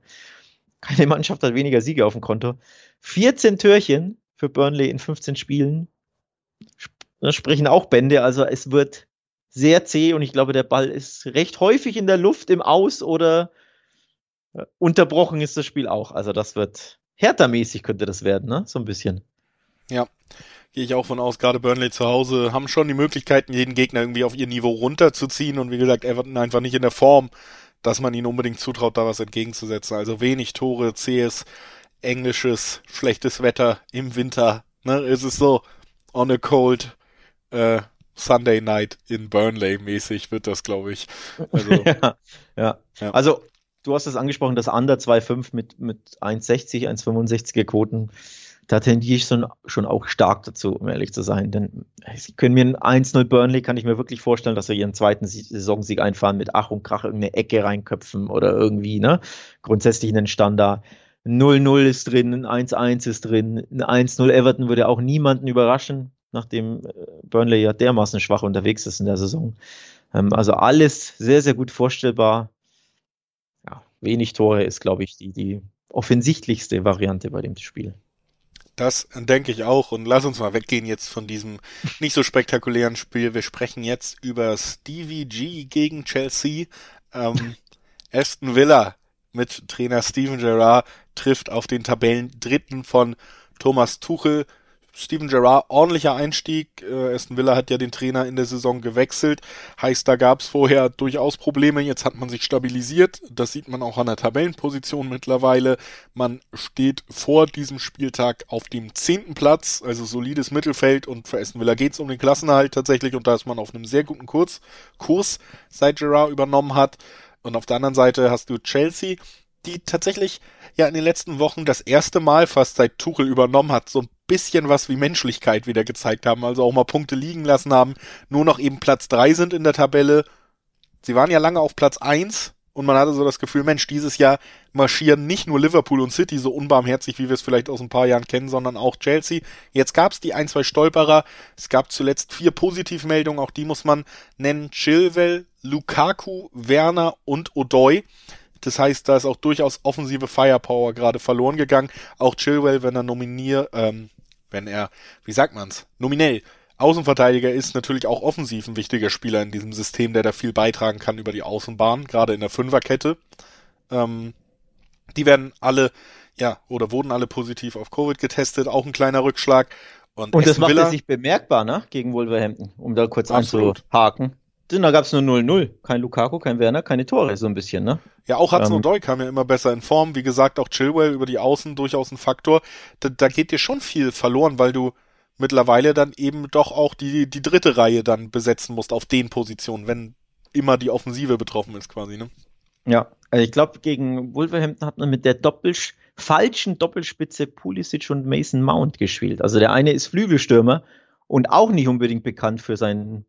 Keine Mannschaft hat weniger Siege auf dem Konto. 14 Türchen für Burnley in 15 Spielen. Das sprechen auch Bände. Also es wird sehr zäh und ich glaube, der Ball ist recht häufig in der Luft, im Aus oder äh, unterbrochen ist das Spiel auch. Also das wird Hertha-mäßig könnte das werden, ne? So ein bisschen. Ja, gehe ich auch von aus. Gerade Burnley zu Hause haben schon die Möglichkeiten, jeden Gegner irgendwie auf ihr Niveau runterzuziehen und wie gesagt, Everton einfach nicht in der Form, dass man ihnen unbedingt zutraut, da was entgegenzusetzen. Also wenig Tore, zähes, englisches, schlechtes Wetter im Winter. Ne? Es ist so on a cold äh, Sunday night in Burnley mäßig wird das, glaube ich. Also, ja, ja. ja. Also du hast es angesprochen, das Under 2,5 mit, mit 1,60, 1,65er Quoten. Da tendiere ich schon, schon auch stark dazu, um ehrlich zu sein. Denn sie können mir ein 1-0 Burnley, kann ich mir wirklich vorstellen, dass sie ihren zweiten Saisonsieg einfahren mit Ach und Krach irgendeine Ecke reinköpfen oder irgendwie, ne? Grundsätzlich einen Standard. 0-0 ist drin, ein 1-1 ist drin, ein 1-0 Everton würde auch niemanden überraschen, nachdem äh, Burnley ja dermaßen schwach unterwegs ist in der Saison. Ähm, also alles sehr, sehr gut vorstellbar wenig Tore ist, glaube ich, die, die offensichtlichste Variante bei dem Spiel. Das denke ich auch. Und lass uns mal weggehen jetzt von diesem nicht so spektakulären Spiel. Wir sprechen jetzt über Stevie G gegen Chelsea. Ähm, Aston Villa mit Trainer Steven Gerrard trifft auf den Tabellen dritten von Thomas Tuchel. Steven Gerrard, ordentlicher Einstieg. Äh, Aston Villa hat ja den Trainer in der Saison gewechselt. Heißt, da gab es vorher durchaus Probleme. Jetzt hat man sich stabilisiert. Das sieht man auch an der Tabellenposition mittlerweile. Man steht vor diesem Spieltag auf dem zehnten Platz, also solides Mittelfeld. Und für Aston Villa geht es um den Klassenerhalt tatsächlich. Und da ist man auf einem sehr guten Kurs, Kurs seit Gerrard übernommen hat. Und auf der anderen Seite hast du Chelsea, die tatsächlich ja in den letzten Wochen das erste Mal fast seit Tuchel übernommen hat, so ein bisschen was wie Menschlichkeit wieder gezeigt haben, also auch mal Punkte liegen lassen haben, nur noch eben Platz drei sind in der Tabelle, sie waren ja lange auf Platz eins und man hatte so das Gefühl, Mensch, dieses Jahr marschieren nicht nur Liverpool und City so unbarmherzig, wie wir es vielleicht aus ein paar Jahren kennen, sondern auch Chelsea. Jetzt gab es die ein, zwei Stolperer. Es gab zuletzt vier Positivmeldungen, auch die muss man nennen. Chilwell, Lukaku, Werner und Odoi. Das heißt, da ist auch durchaus offensive Firepower gerade verloren gegangen. Auch Chilwell, wenn er nominiert, ähm, wenn er, wie sagt man's, nominell Außenverteidiger ist natürlich auch offensiv ein wichtiger Spieler in diesem System, der da viel beitragen kann über die Außenbahn, gerade in der Fünferkette. Ähm, die werden alle, ja, oder wurden alle positiv auf Covid getestet, auch ein kleiner Rückschlag. Und, und das macht Villa, sich bemerkbar, ne, gegen Wolverhampton, um da kurz absolut. anzuhaken. Da gab es nur 0-0. Kein Lukaku, kein Werner, keine Tore, so ein bisschen, ne? Ja, auch Hudson ähm, Odoi kam ja immer besser in Form. Wie gesagt, auch Chilwell über die Außen durchaus ein Faktor. Da, da geht dir schon viel verloren, weil du mittlerweile dann eben doch auch die, die dritte Reihe dann besetzen musst auf den Positionen, wenn immer die Offensive betroffen ist quasi, ne? Ja, also ich glaube, gegen Wolverhampton hat man mit der Doppelsch falschen Doppelspitze Pulisic und Mason Mount gespielt. Also der eine ist Flügelstürmer und auch nicht unbedingt bekannt für seinen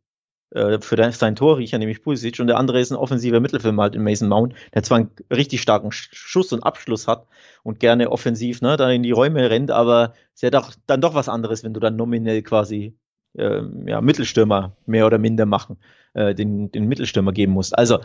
äh, für seinen Torriecher, nämlich Pulisic, und der andere ist ein offensiver Mittelfilm halt in Mason Mount, der zwar einen richtig starken Schuss und Abschluss hat und gerne offensiv ne, dann in die Räume rennt, aber es ist ja doch, dann doch was anderes, wenn du dann nominell quasi äh, ja, Mittelstürmer mehr oder minder machen, äh, den, den Mittelstürmer geben musst. Also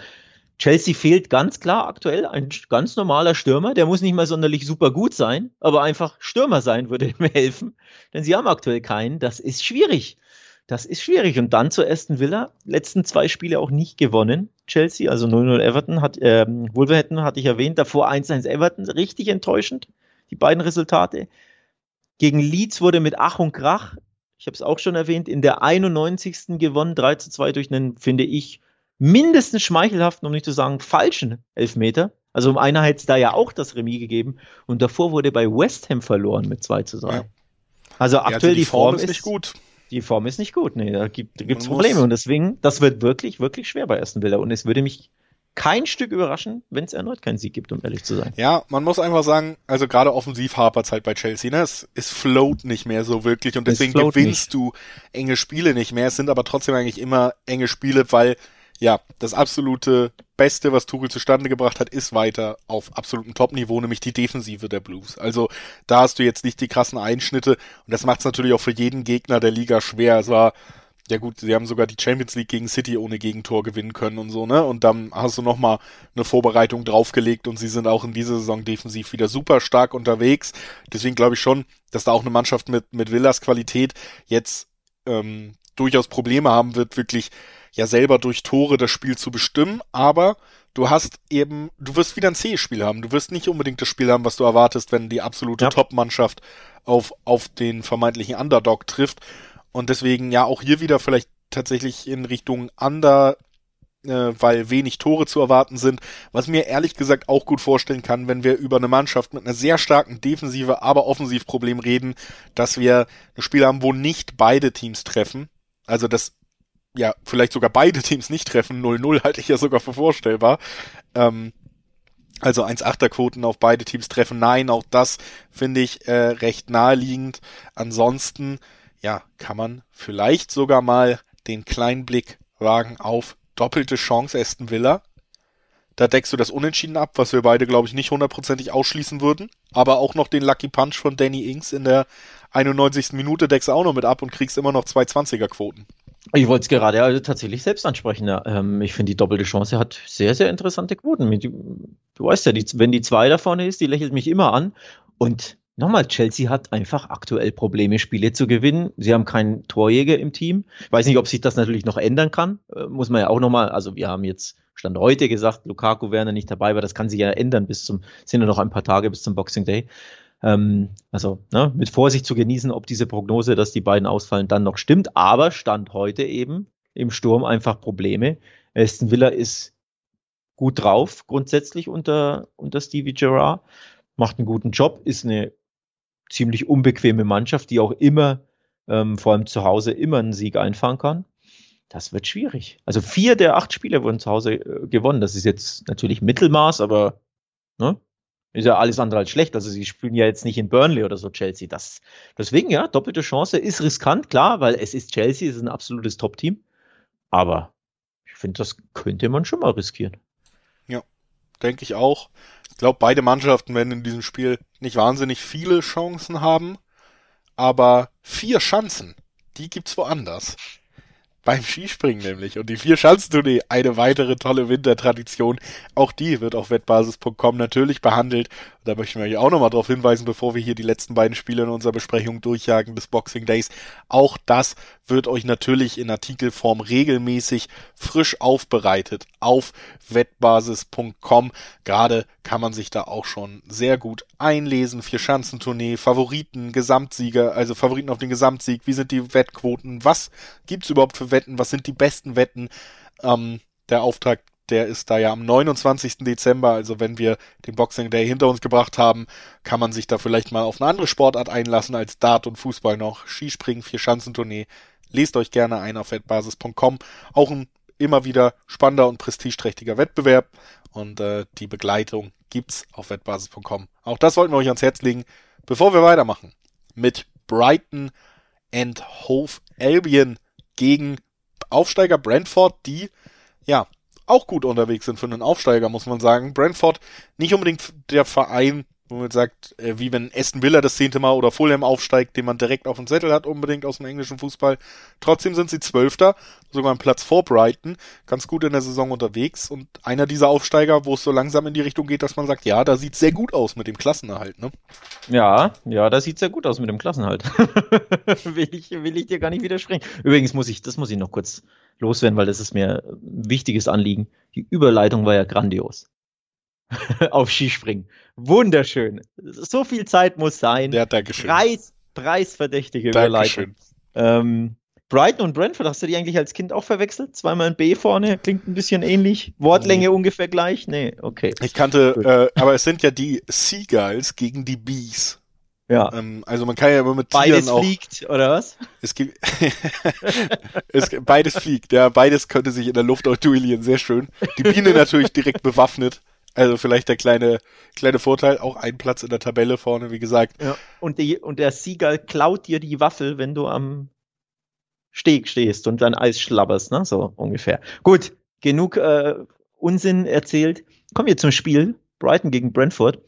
Chelsea fehlt ganz klar aktuell ein ganz normaler Stürmer. Der muss nicht mal sonderlich super gut sein, aber einfach Stürmer sein würde mir helfen. Denn sie haben aktuell keinen. Das ist schwierig. Das ist schwierig. Und dann zu Aston Villa, letzten zwei Spiele auch nicht gewonnen. Chelsea, also 0-0 Everton, hat, äh, Wolverhampton hatte ich erwähnt, davor 1-1 Everton, richtig enttäuschend, die beiden Resultate. Gegen Leeds wurde mit Ach und Krach, ich habe es auch schon erwähnt, in der 91. gewonnen, 3 2 durch einen, finde ich, mindestens schmeichelhaften, um nicht zu sagen falschen Elfmeter. Also um einer hat es da ja auch das Remis gegeben und davor wurde bei West Ham verloren mit 2 zu 3. Ja. Also aktuell ja, also die, die, Form, Form ist nicht gut die Form ist nicht gut. Nee, da gibt es Probleme. Und deswegen, das wird wirklich, wirklich schwer bei Aston Villa. Und es würde mich kein Stück überraschen, wenn es erneut keinen Sieg gibt, um ehrlich zu sein. Ja, man muss einfach sagen, also gerade offensiv hapert halt bei Chelsea, ne? Es, es float nicht mehr so wirklich und deswegen gewinnst nicht. du enge Spiele nicht mehr. Es sind aber trotzdem eigentlich immer enge Spiele, weil ja, das absolute Beste, was Tuchel zustande gebracht hat, ist weiter auf absolutem Top-Niveau, nämlich die Defensive der Blues. Also da hast du jetzt nicht die krassen Einschnitte und das macht es natürlich auch für jeden Gegner der Liga schwer. Es war ja gut, sie haben sogar die Champions League gegen City ohne Gegentor gewinnen können und so, ne? Und dann hast du nochmal eine Vorbereitung draufgelegt und sie sind auch in dieser Saison defensiv wieder super stark unterwegs. Deswegen glaube ich schon, dass da auch eine Mannschaft mit, mit Villas Qualität jetzt ähm, durchaus Probleme haben wird, wirklich ja selber durch Tore das Spiel zu bestimmen, aber du hast eben, du wirst wieder ein C-Spiel haben. Du wirst nicht unbedingt das Spiel haben, was du erwartest, wenn die absolute ja. Top-Mannschaft auf, auf den vermeintlichen Underdog trifft. Und deswegen ja auch hier wieder vielleicht tatsächlich in Richtung Under, äh, weil wenig Tore zu erwarten sind. Was mir ehrlich gesagt auch gut vorstellen kann, wenn wir über eine Mannschaft mit einer sehr starken Defensive, aber Offensivproblem reden, dass wir ein Spiel haben, wo nicht beide Teams treffen. Also das ja, vielleicht sogar beide Teams nicht treffen. 0-0 halte ich ja sogar für vorstellbar. Ähm, also 1-8er Quoten auf beide Teams treffen. Nein, auch das finde ich äh, recht naheliegend. Ansonsten, ja, kann man vielleicht sogar mal den kleinen Blick wagen auf doppelte Chance Aston Villa. Da deckst du das Unentschieden ab, was wir beide, glaube ich, nicht hundertprozentig ausschließen würden. Aber auch noch den Lucky Punch von Danny Ings in der 91. Minute deckst du auch noch mit ab und kriegst immer noch zwei 20er Quoten. Ich wollte es gerade also tatsächlich selbst ansprechen. Ähm, ich finde, die doppelte Chance hat sehr, sehr interessante Quoten. Du weißt ja, die, wenn die zwei da vorne ist, die lächelt mich immer an. Und nochmal, Chelsea hat einfach aktuell Probleme, Spiele zu gewinnen. Sie haben keinen Torjäger im Team. Ich weiß nicht, ob sich das natürlich noch ändern kann. Äh, muss man ja auch nochmal, also wir haben jetzt Stand heute gesagt, Lukaku wäre nicht dabei, aber das kann sich ja ändern bis zum, sind ja noch ein paar Tage bis zum Boxing Day. Ähm, also ne, mit Vorsicht zu genießen, ob diese Prognose, dass die beiden ausfallen, dann noch stimmt. Aber Stand heute eben im Sturm einfach Probleme. Aston Villa ist gut drauf, grundsätzlich unter, unter Stevie Gerrard, macht einen guten Job, ist eine ziemlich unbequeme Mannschaft, die auch immer, ähm, vor allem zu Hause, immer einen Sieg einfahren kann. Das wird schwierig. Also vier der acht Spiele wurden zu Hause äh, gewonnen. Das ist jetzt natürlich Mittelmaß, aber ne, ist ja alles andere als schlecht. Also sie spielen ja jetzt nicht in Burnley oder so Chelsea. Das, deswegen ja, doppelte Chance ist riskant, klar, weil es ist Chelsea, es ist ein absolutes Top-Team. Aber finde, das könnte man schon mal riskieren. Ja, denke ich auch. Ich glaube, beide Mannschaften werden in diesem Spiel nicht wahnsinnig viele Chancen haben, aber vier Chancen, die gibt's woanders. Beim Skispringen nämlich. Und die vier Schanzentournee, eine weitere tolle Wintertradition. Auch die wird auf wettbasis.com natürlich behandelt. Da möchten wir euch auch nochmal darauf hinweisen, bevor wir hier die letzten beiden Spiele in unserer Besprechung durchjagen des Boxing Days. Auch das wird euch natürlich in Artikelform regelmäßig frisch aufbereitet auf wettbasis.com. Gerade kann man sich da auch schon sehr gut einlesen. Vier Schanzentournee, Favoriten, Gesamtsieger, also Favoriten auf den Gesamtsieg. Wie sind die Wettquoten? Was gibt's überhaupt für Wetten, was sind die besten Wetten. Ähm, der Auftrag, der ist da ja am 29. Dezember, also wenn wir den Boxing Day hinter uns gebracht haben, kann man sich da vielleicht mal auf eine andere Sportart einlassen als Dart und Fußball noch. Skispringen, Vier-Schanzentournee. Lest euch gerne ein auf wettbasis.com. Auch ein immer wieder spannender und prestigeträchtiger Wettbewerb und äh, die Begleitung gibt's auf wettbasis.com. Auch das wollten wir euch ans Herz legen. Bevor wir weitermachen mit Brighton and Hove Albion gegen Aufsteiger Brentford, die ja auch gut unterwegs sind für einen Aufsteiger, muss man sagen. Brentford nicht unbedingt der Verein, wo man sagt, äh, wie wenn Aston Villa das zehnte Mal oder Fulham aufsteigt, den man direkt auf dem Zettel hat, unbedingt aus dem englischen Fußball. Trotzdem sind sie Zwölfter, sogar ein Platz vor Brighton, ganz gut in der Saison unterwegs und einer dieser Aufsteiger, wo es so langsam in die Richtung geht, dass man sagt, ja, da sieht sehr gut aus mit dem Klassenerhalt, ne? Ja, ja, da sieht sehr gut aus mit dem Klassenhalt. will ich, will ich dir gar nicht widersprechen. Übrigens muss ich, das muss ich noch kurz loswerden, weil das ist mir ein wichtiges Anliegen. Die Überleitung war ja grandios. auf Skispringen. Wunderschön. So viel Zeit muss sein. Ja, Dankeschön. Preis, preisverdächtige Überleitung. Ähm, Brighton und Brentford, hast du die eigentlich als Kind auch verwechselt? Zweimal ein B vorne, klingt ein bisschen ähnlich. Wortlänge nee. ungefähr gleich? Nee, okay. Ich kannte, äh, aber es sind ja die Seagulls gegen die Bees. Ja. Ähm, also man kann ja immer mit beides Tieren auch. Beides fliegt, oder was? Es gibt, es, beides fliegt, ja. Beides könnte sich in der Luft auch duellieren, sehr schön. Die Biene natürlich direkt bewaffnet. Also vielleicht der kleine, kleine Vorteil, auch ein Platz in der Tabelle vorne, wie gesagt. Ja. Und, die, und der Sieger klaut dir die Waffel, wenn du am Steg stehst und dann Eis schlabberst, ne? So ungefähr. Gut, genug äh, Unsinn erzählt. Kommen wir zum Spiel. Brighton gegen Brentford.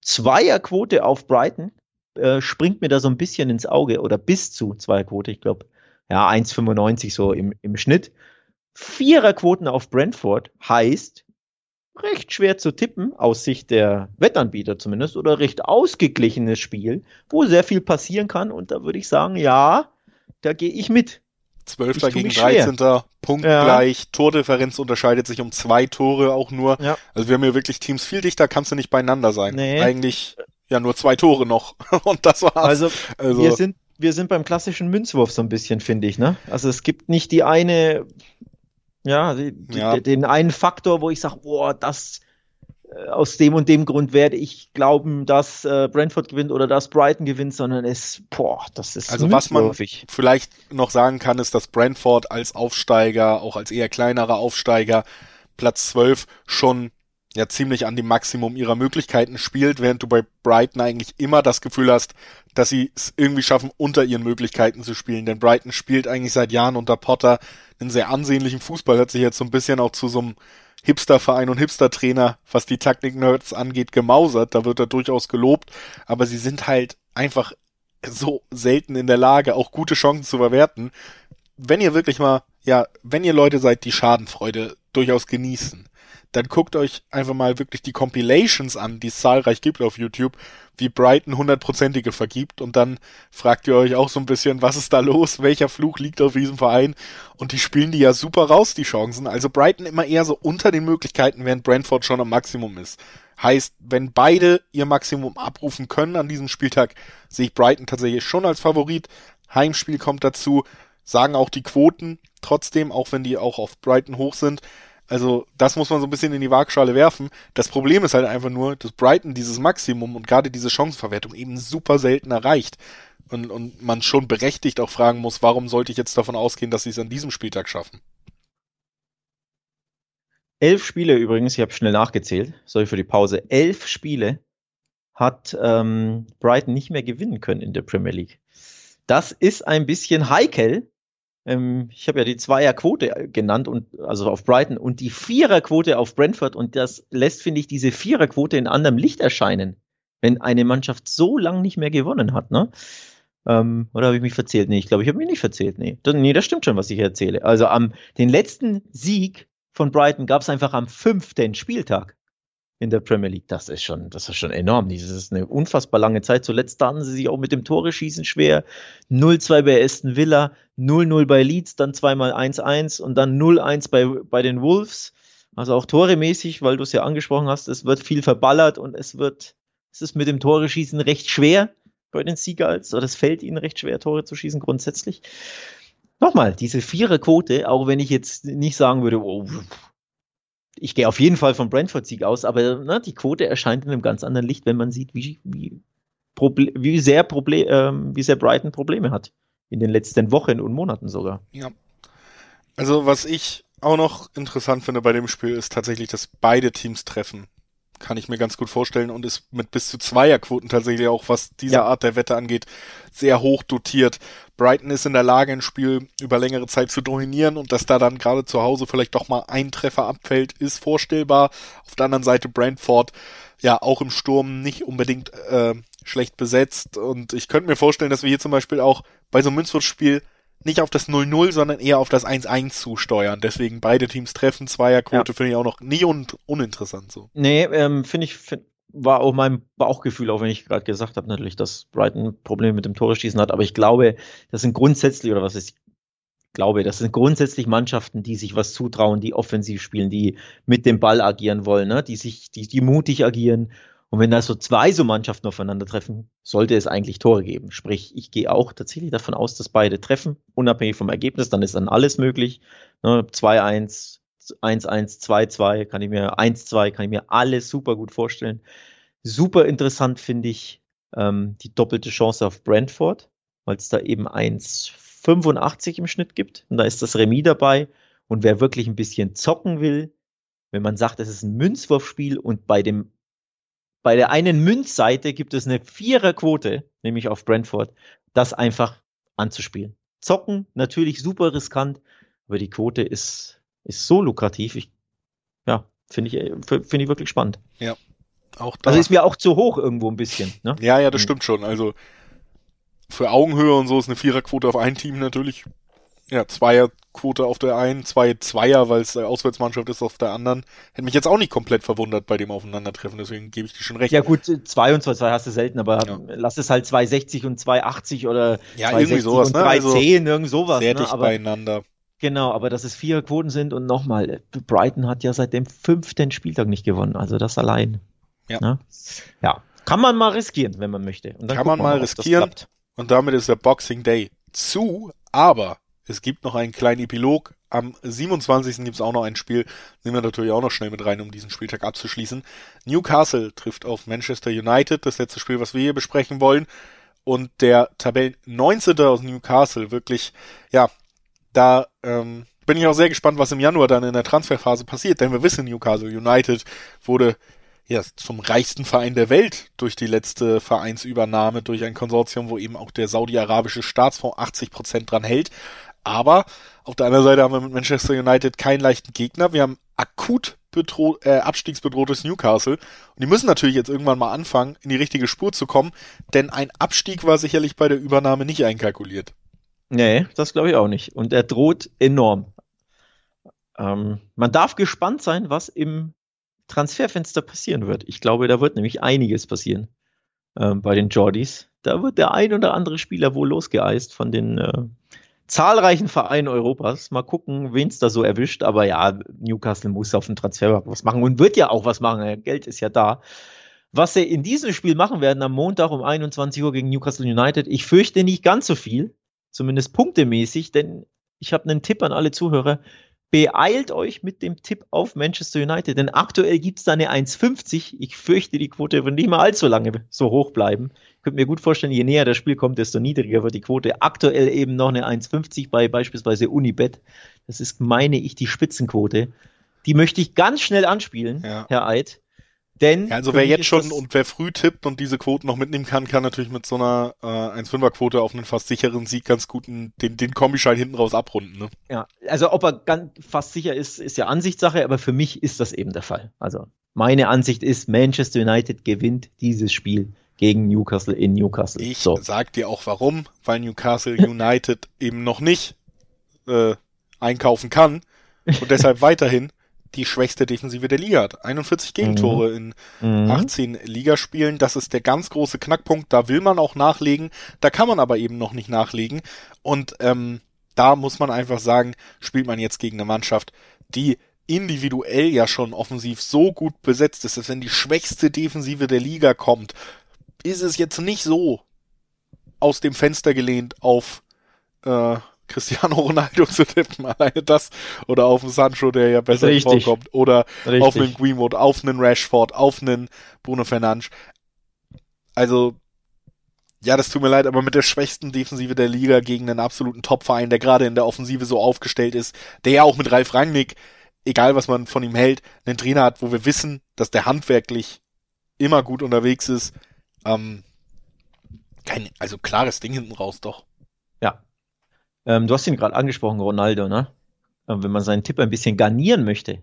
Zweierquote auf Brighton äh, springt mir da so ein bisschen ins Auge oder bis zu Zweierquote, ich glaube, ja, 1,95 so im, im Schnitt. Viererquoten auf Brentford heißt, recht schwer zu tippen, aus Sicht der Wettanbieter zumindest, oder recht ausgeglichenes Spiel, wo sehr viel passieren kann. Und da würde ich sagen, ja, da gehe ich mit. 12. gegen 13. Punkt ja. gleich. Tordifferenz unterscheidet sich um zwei Tore auch nur. Ja. Also wir haben hier wirklich Teams viel dichter, kannst du nicht beieinander sein. Nee. Eigentlich ja nur zwei Tore noch. Und das war's. Also, also wir sind wir sind beim klassischen Münzwurf so ein bisschen, finde ich, ne? Also es gibt nicht die eine ja, die, ja. den einen Faktor, wo ich sage, boah, das äh, aus dem und dem Grund werde ich glauben, dass äh, Brentford gewinnt oder dass Brighton gewinnt, sondern es, boah, das ist Also was man vielleicht noch sagen kann, ist, dass Brentford als Aufsteiger, auch als eher kleinerer Aufsteiger, Platz 12 schon ja ziemlich an dem Maximum ihrer Möglichkeiten spielt, während du bei Brighton eigentlich immer das Gefühl hast, dass sie es irgendwie schaffen, unter ihren Möglichkeiten zu spielen. Denn Brighton spielt eigentlich seit Jahren unter Potter einen sehr ansehnlichen Fußball, hat sich jetzt so ein bisschen auch zu so einem Hipster-Verein und Hipster-Trainer, was die Taktik-Nerds angeht, gemausert. Da wird er durchaus gelobt. Aber sie sind halt einfach so selten in der Lage, auch gute Chancen zu verwerten. Wenn ihr wirklich mal, ja, wenn ihr Leute seid, die Schadenfreude durchaus genießen, dann guckt euch einfach mal wirklich die Compilations an, die es zahlreich gibt auf YouTube, wie Brighton hundertprozentige vergibt und dann fragt ihr euch auch so ein bisschen, was ist da los, welcher Fluch liegt auf diesem Verein und die spielen die ja super raus, die Chancen. Also Brighton immer eher so unter den Möglichkeiten, während Brentford schon am Maximum ist. Heißt, wenn beide ihr Maximum abrufen können an diesem Spieltag, sehe ich Brighton tatsächlich schon als Favorit. Heimspiel kommt dazu, sagen auch die Quoten trotzdem, auch wenn die auch auf Brighton hoch sind. Also das muss man so ein bisschen in die Waagschale werfen. Das Problem ist halt einfach nur, dass Brighton dieses Maximum und gerade diese Chancenverwertung eben super selten erreicht. Und, und man schon berechtigt auch fragen muss, warum sollte ich jetzt davon ausgehen, dass sie es an diesem Spieltag schaffen? Elf Spiele übrigens, ich habe schnell nachgezählt, sorry für die Pause. Elf Spiele hat ähm, Brighton nicht mehr gewinnen können in der Premier League. Das ist ein bisschen heikel, Ähm, ich habe ja die Zweierquote genannt und also auf Brighton und die Viererquote auf Brentford und das lässt, finde ich, diese Viererquote in anderem Licht erscheinen, wenn eine Mannschaft so lang nicht mehr gewonnen hat, ne? Ähm, oder habe ich mich verzählt? Nee, ich glaube, ich habe mich nicht verzählt. Nee. Das, nee, das stimmt schon, was ich erzähle. Also am den letzten Sieg von Brighton gab es einfach am fünften Spieltag in der Premier League. Das ist schon, das ist schon enorm. Das ist eine unfassbar lange Zeit. Zuletzt hatten sie sich auch mit dem Tore schießen schwer. 0-2 bei Aston Villa, 0-0 bei Leeds, dann zweimal 1-1 und dann 0-1 bei, bei den Wolves. Also auch toremäßig, weil du es ja angesprochen hast, es wird viel verballert und es wird, es ist mit dem Tore schießen recht schwer bei den Seagulls. Oder es fällt ihnen recht schwer, Tore zu schießen grundsätzlich. Nochmal, diese Viererquote, auch wenn ich jetzt nicht sagen würde, oh, ich gehe auf jeden Fall vom Brentford-Sieg aus, aber ne, die Quote erscheint in einem ganz anderen Licht, wenn man sieht, wie, wie, wie, sehr, Proble äh, wie sehr Brighton Probleme hat. In den letzten Wochen und Monaten sogar. Ja. Also, was ich auch noch interessant finde bei dem Spiel, ist tatsächlich, dass beide Teams treffen kann ich mir ganz gut vorstellen und ist mit bis zu Zweierquoten tatsächlich auch, was diese ja. Art der Wette angeht, sehr hoch dotiert. Brighton ist in der Lage, ein Spiel über längere Zeit zu dominieren und dass da dann gerade zu Hause vielleicht doch mal ein Treffer abfällt, ist vorstellbar. Auf der anderen Seite Brentford ja auch im Sturm nicht unbedingt äh, schlecht besetzt und ich könnte mir vorstellen, dass wir hier zum Beispiel auch bei so einem Münzwurfspiel nicht auf das 0-0, sondern eher auf das 1-1 zusteuern. Deswegen beide Teams treffen, Zweierquote ja. finde ich auch noch nie un uninteressant so. Nee, ähm, finde ich, find, war auch mein Bauchgefühl, auch wenn ich gerade gesagt habe, natürlich, dass Brighton Probleme mit dem Tore-Schießen hat, aber ich glaube, das sind grundsätzlich, oder was ist, ich glaube, das sind grundsätzlich Mannschaften, die sich was zutrauen, die offensiv spielen, die mit dem Ball agieren wollen, ne? die sich, die, die mutig agieren und wenn da so zwei so Mannschaften aufeinandertreffen, sollte es eigentlich Tore geben. Sprich, ich gehe auch tatsächlich davon aus, dass beide treffen, unabhängig vom Ergebnis, dann ist dann alles möglich. 2-1, 1-1, 2-2, kann ich mir, 1-2, kann ich mir alles super gut vorstellen. Super interessant finde ich ähm, die doppelte Chance auf Brentford, weil es da eben 1,85 im Schnitt gibt. Und da ist das Remis dabei. Und wer wirklich ein bisschen zocken will, wenn man sagt, es ist ein Münzwurfspiel und bei dem bei der einen Münzseite gibt es eine Viererquote, nämlich auf Brentford, das einfach anzuspielen. Zocken, natürlich super riskant, aber die Quote ist, ist so lukrativ. Ich, ja, finde ich, finde ich wirklich spannend. Ja. Auch da. Also ist mir auch zu hoch irgendwo ein bisschen. Ne? Ja, ja, das stimmt schon. Also für Augenhöhe und so ist eine Viererquote auf ein Team natürlich ja, Zweierquote auf der einen, zwei Zweier, weil es Auswärtsmannschaft ist auf der anderen. Hätte mich jetzt auch nicht komplett verwundert bei dem Aufeinandertreffen, deswegen gebe ich dir schon recht. Ja gut, zwei und zwei, zwei hast du selten, aber ja. lass es halt 260 und 280 oder ja, irgendwie sowas, und ne? 310, also irgend sowas. Sehr ne? dicht aber, beieinander. Genau, aber dass es vier Quoten sind und nochmal, Brighton hat ja seit dem fünften Spieltag nicht gewonnen, also das allein. Ja. Ne? Ja, kann man mal riskieren, wenn man möchte. kann man mal riskieren und damit ist der Boxing Day zu, aber es gibt noch einen kleinen Epilog. Am 27. gibt es auch noch ein Spiel. Nehmen wir natürlich auch noch schnell mit rein, um diesen Spieltag abzuschließen. Newcastle trifft auf Manchester United. Das letzte Spiel, was wir hier besprechen wollen. Und der Tabellen 19. aus Newcastle, wirklich, ja, da ähm, bin ich auch sehr gespannt, was im Januar dann in der Transferphase passiert. Denn wir wissen, Newcastle United wurde ja, zum reichsten Verein der Welt durch die letzte Vereinsübernahme durch ein Konsortium, wo eben auch der saudi-arabische Staatsfonds 80 Prozent dran hält. Aber auf der anderen Seite haben wir mit Manchester United keinen leichten Gegner. Wir haben akut bedroht, äh, abstiegsbedrohtes Newcastle. Und die müssen natürlich jetzt irgendwann mal anfangen, in die richtige Spur zu kommen, denn ein Abstieg war sicherlich bei der Übernahme nicht einkalkuliert. Nee, das glaube ich auch nicht. Und er droht enorm. Ähm, man darf gespannt sein, was im Transferfenster passieren wird. Ich glaube, da wird nämlich einiges passieren ähm, bei den Jordis. Da wird der ein oder andere Spieler wohl losgeeist von den äh, zahlreichen Vereinen Europas. Mal gucken, wen es da so erwischt. Aber ja, Newcastle muss auf dem Transfer was machen und wird ja auch was machen. Geld ist ja da. Was sie in diesem Spiel machen werden am Montag um 21 Uhr gegen Newcastle United, ich fürchte nicht ganz so viel, zumindest punktemäßig, denn ich habe einen Tipp an alle Zuhörer. Beeilt euch mit dem Tipp auf Manchester United, denn aktuell gibt es da eine 1,50. Ich fürchte, die Quote wird nicht mal allzu lange so hoch bleiben. Ich könnte mir gut vorstellen, je näher das Spiel kommt, desto niedriger wird die Quote. Aktuell eben noch eine 1,50 bei beispielsweise Unibet. Das ist, meine ich, die Spitzenquote. Die möchte ich ganz schnell anspielen, ja. Herr Eid. Denn ja, also wer jetzt schon und wer früh tippt und diese Quoten noch mitnehmen kann, kann natürlich mit so einer äh, 1,5er Quote auf einen fast sicheren Sieg ganz gut den, den Kombischein hinten raus abrunden. Ne? Ja, also ob er ganz fast sicher ist, ist ja Ansichtssache, aber für mich ist das eben der Fall. Also meine Ansicht ist, Manchester United gewinnt dieses Spiel gegen Newcastle in Newcastle. Ich so. sag dir auch warum, weil Newcastle United eben noch nicht äh, einkaufen kann und deshalb weiterhin die schwächste Defensive der Liga hat. 41 Gegentore mhm. in mhm. 18 Ligaspielen. Das ist der ganz große Knackpunkt. Da will man auch nachlegen. Da kann man aber eben noch nicht nachlegen. Und ähm, da muss man einfach sagen, spielt man jetzt gegen eine Mannschaft, die individuell ja schon offensiv so gut besetzt ist, dass wenn die schwächste Defensive der Liga kommt, ist es jetzt nicht so aus dem Fenster gelehnt auf äh, Cristiano Ronaldo zu tippen, alleine das, oder auf einen Sancho, der ja besser Richtig. vorkommt, oder Richtig. auf einen Greenwood, auf einen Rashford, auf einen Bruno Fernandes. Also, ja, das tut mir leid, aber mit der schwächsten Defensive der Liga gegen einen absoluten Topverein, der gerade in der Offensive so aufgestellt ist, der ja auch mit Ralf Rangnick, egal was man von ihm hält, einen Trainer hat, wo wir wissen, dass der handwerklich immer gut unterwegs ist. Ähm, kein, also klares Ding hinten raus doch. Ähm, du hast ihn gerade angesprochen, Ronaldo, ne? Ähm, wenn man seinen Tipp ein bisschen garnieren möchte,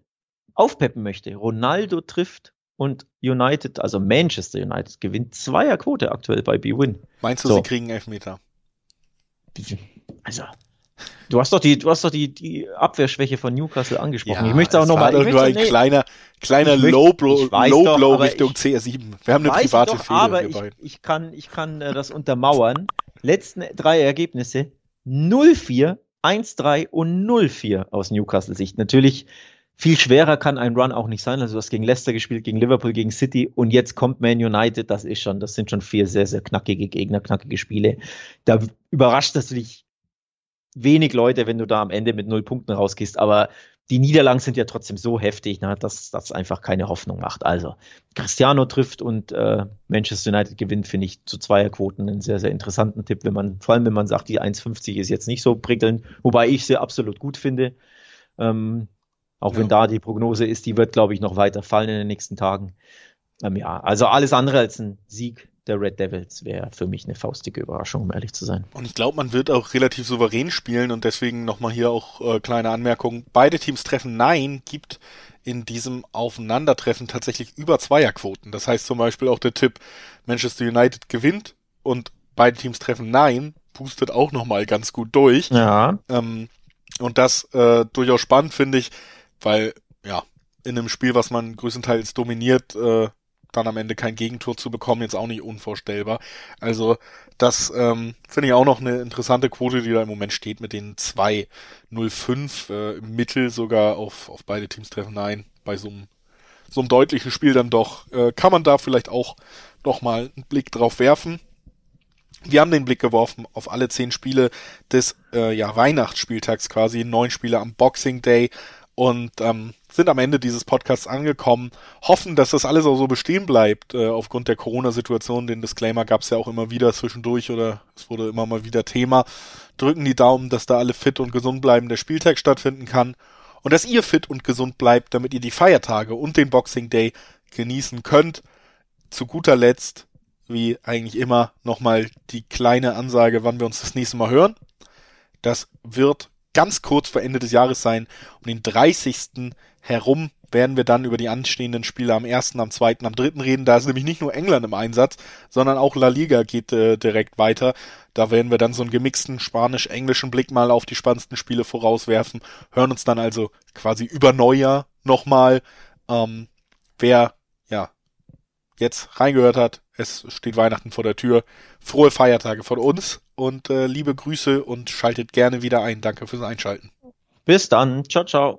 aufpeppen möchte, Ronaldo trifft und United, also Manchester United, gewinnt Zweierquote aktuell bei B-Win. Meinst du, so. sie kriegen Elfmeter? Also, du hast doch die, du hast doch die, die Abwehrschwäche von Newcastle angesprochen. Ja, ich möchte auch nochmal. Nur ein nee, kleiner, kleiner Low Blow, Low Blow Richtung ich, CR7. Wir haben eine private doch, Aber ich, ich, kann, ich kann äh, das untermauern. Letzten drei Ergebnisse 0-4, 1-3 und 0-4 aus Newcastle Sicht. Natürlich viel schwerer kann ein Run auch nicht sein. Also du hast gegen Leicester gespielt, gegen Liverpool, gegen City und jetzt kommt Man United. Das ist schon, das sind schon vier sehr, sehr knackige Gegner, knackige Spiele. Da überrascht das dich wenig Leute, wenn du da am Ende mit null Punkten rausgehst. Aber die Niederlagen sind ja trotzdem so heftig, ne, dass das einfach keine Hoffnung macht. Also Cristiano trifft und äh, Manchester United gewinnt, finde ich zu Zweierquoten einen sehr, sehr interessanten Tipp, wenn man, vor allem wenn man sagt, die 1,50 ist jetzt nicht so prickelnd, wobei ich sie absolut gut finde. Ähm, auch ja. wenn da die Prognose ist, die wird, glaube ich, noch weiter fallen in den nächsten Tagen. Ähm, ja, also alles andere als ein Sieg der Red Devils wäre für mich eine faustige Überraschung, um ehrlich zu sein. Und ich glaube, man wird auch relativ souverän spielen und deswegen nochmal hier auch äh, kleine Anmerkung. Beide Teams treffen Nein gibt in diesem Aufeinandertreffen tatsächlich über Zweierquoten. Das heißt zum Beispiel auch der Tipp, Manchester United gewinnt und beide Teams treffen Nein, pustet auch nochmal ganz gut durch. Ja. Ähm, und das äh, durchaus spannend finde ich, weil ja, in einem Spiel, was man größtenteils dominiert, äh, dann am Ende kein Gegentor zu bekommen, jetzt auch nicht unvorstellbar. Also das ähm, finde ich auch noch eine interessante Quote, die da im Moment steht mit den 2-0-5 äh, im Mittel sogar auf, auf beide Teams treffen. Nein, bei so einem, so einem deutlichen Spiel dann doch. Äh, kann man da vielleicht auch noch mal einen Blick drauf werfen. Wir haben den Blick geworfen auf alle zehn Spiele des äh, ja, Weihnachtsspieltags quasi, neun Spiele am Boxing Day und ähm, sind am Ende dieses Podcasts angekommen, hoffen, dass das alles auch so bestehen bleibt äh, aufgrund der Corona-Situation. Den Disclaimer gab es ja auch immer wieder zwischendurch oder es wurde immer mal wieder Thema. Drücken die Daumen, dass da alle fit und gesund bleiben, der Spieltag stattfinden kann und dass ihr fit und gesund bleibt, damit ihr die Feiertage und den Boxing Day genießen könnt. Zu guter Letzt, wie eigentlich immer, nochmal die kleine Ansage, wann wir uns das nächste Mal hören. Das wird ganz kurz vor Ende des Jahres sein. Um den 30. herum werden wir dann über die anstehenden Spiele am 1., am 2., am 3. reden. Da ist nämlich nicht nur England im Einsatz, sondern auch La Liga geht äh, direkt weiter. Da werden wir dann so einen gemixten spanisch-englischen Blick mal auf die spannendsten Spiele vorauswerfen, hören uns dann also quasi über Neujahr nochmal. Ähm, wer ja jetzt reingehört hat, es steht Weihnachten vor der Tür. Frohe Feiertage von uns und äh, liebe Grüße und schaltet gerne wieder ein. Danke fürs Einschalten. Bis dann. Ciao, ciao.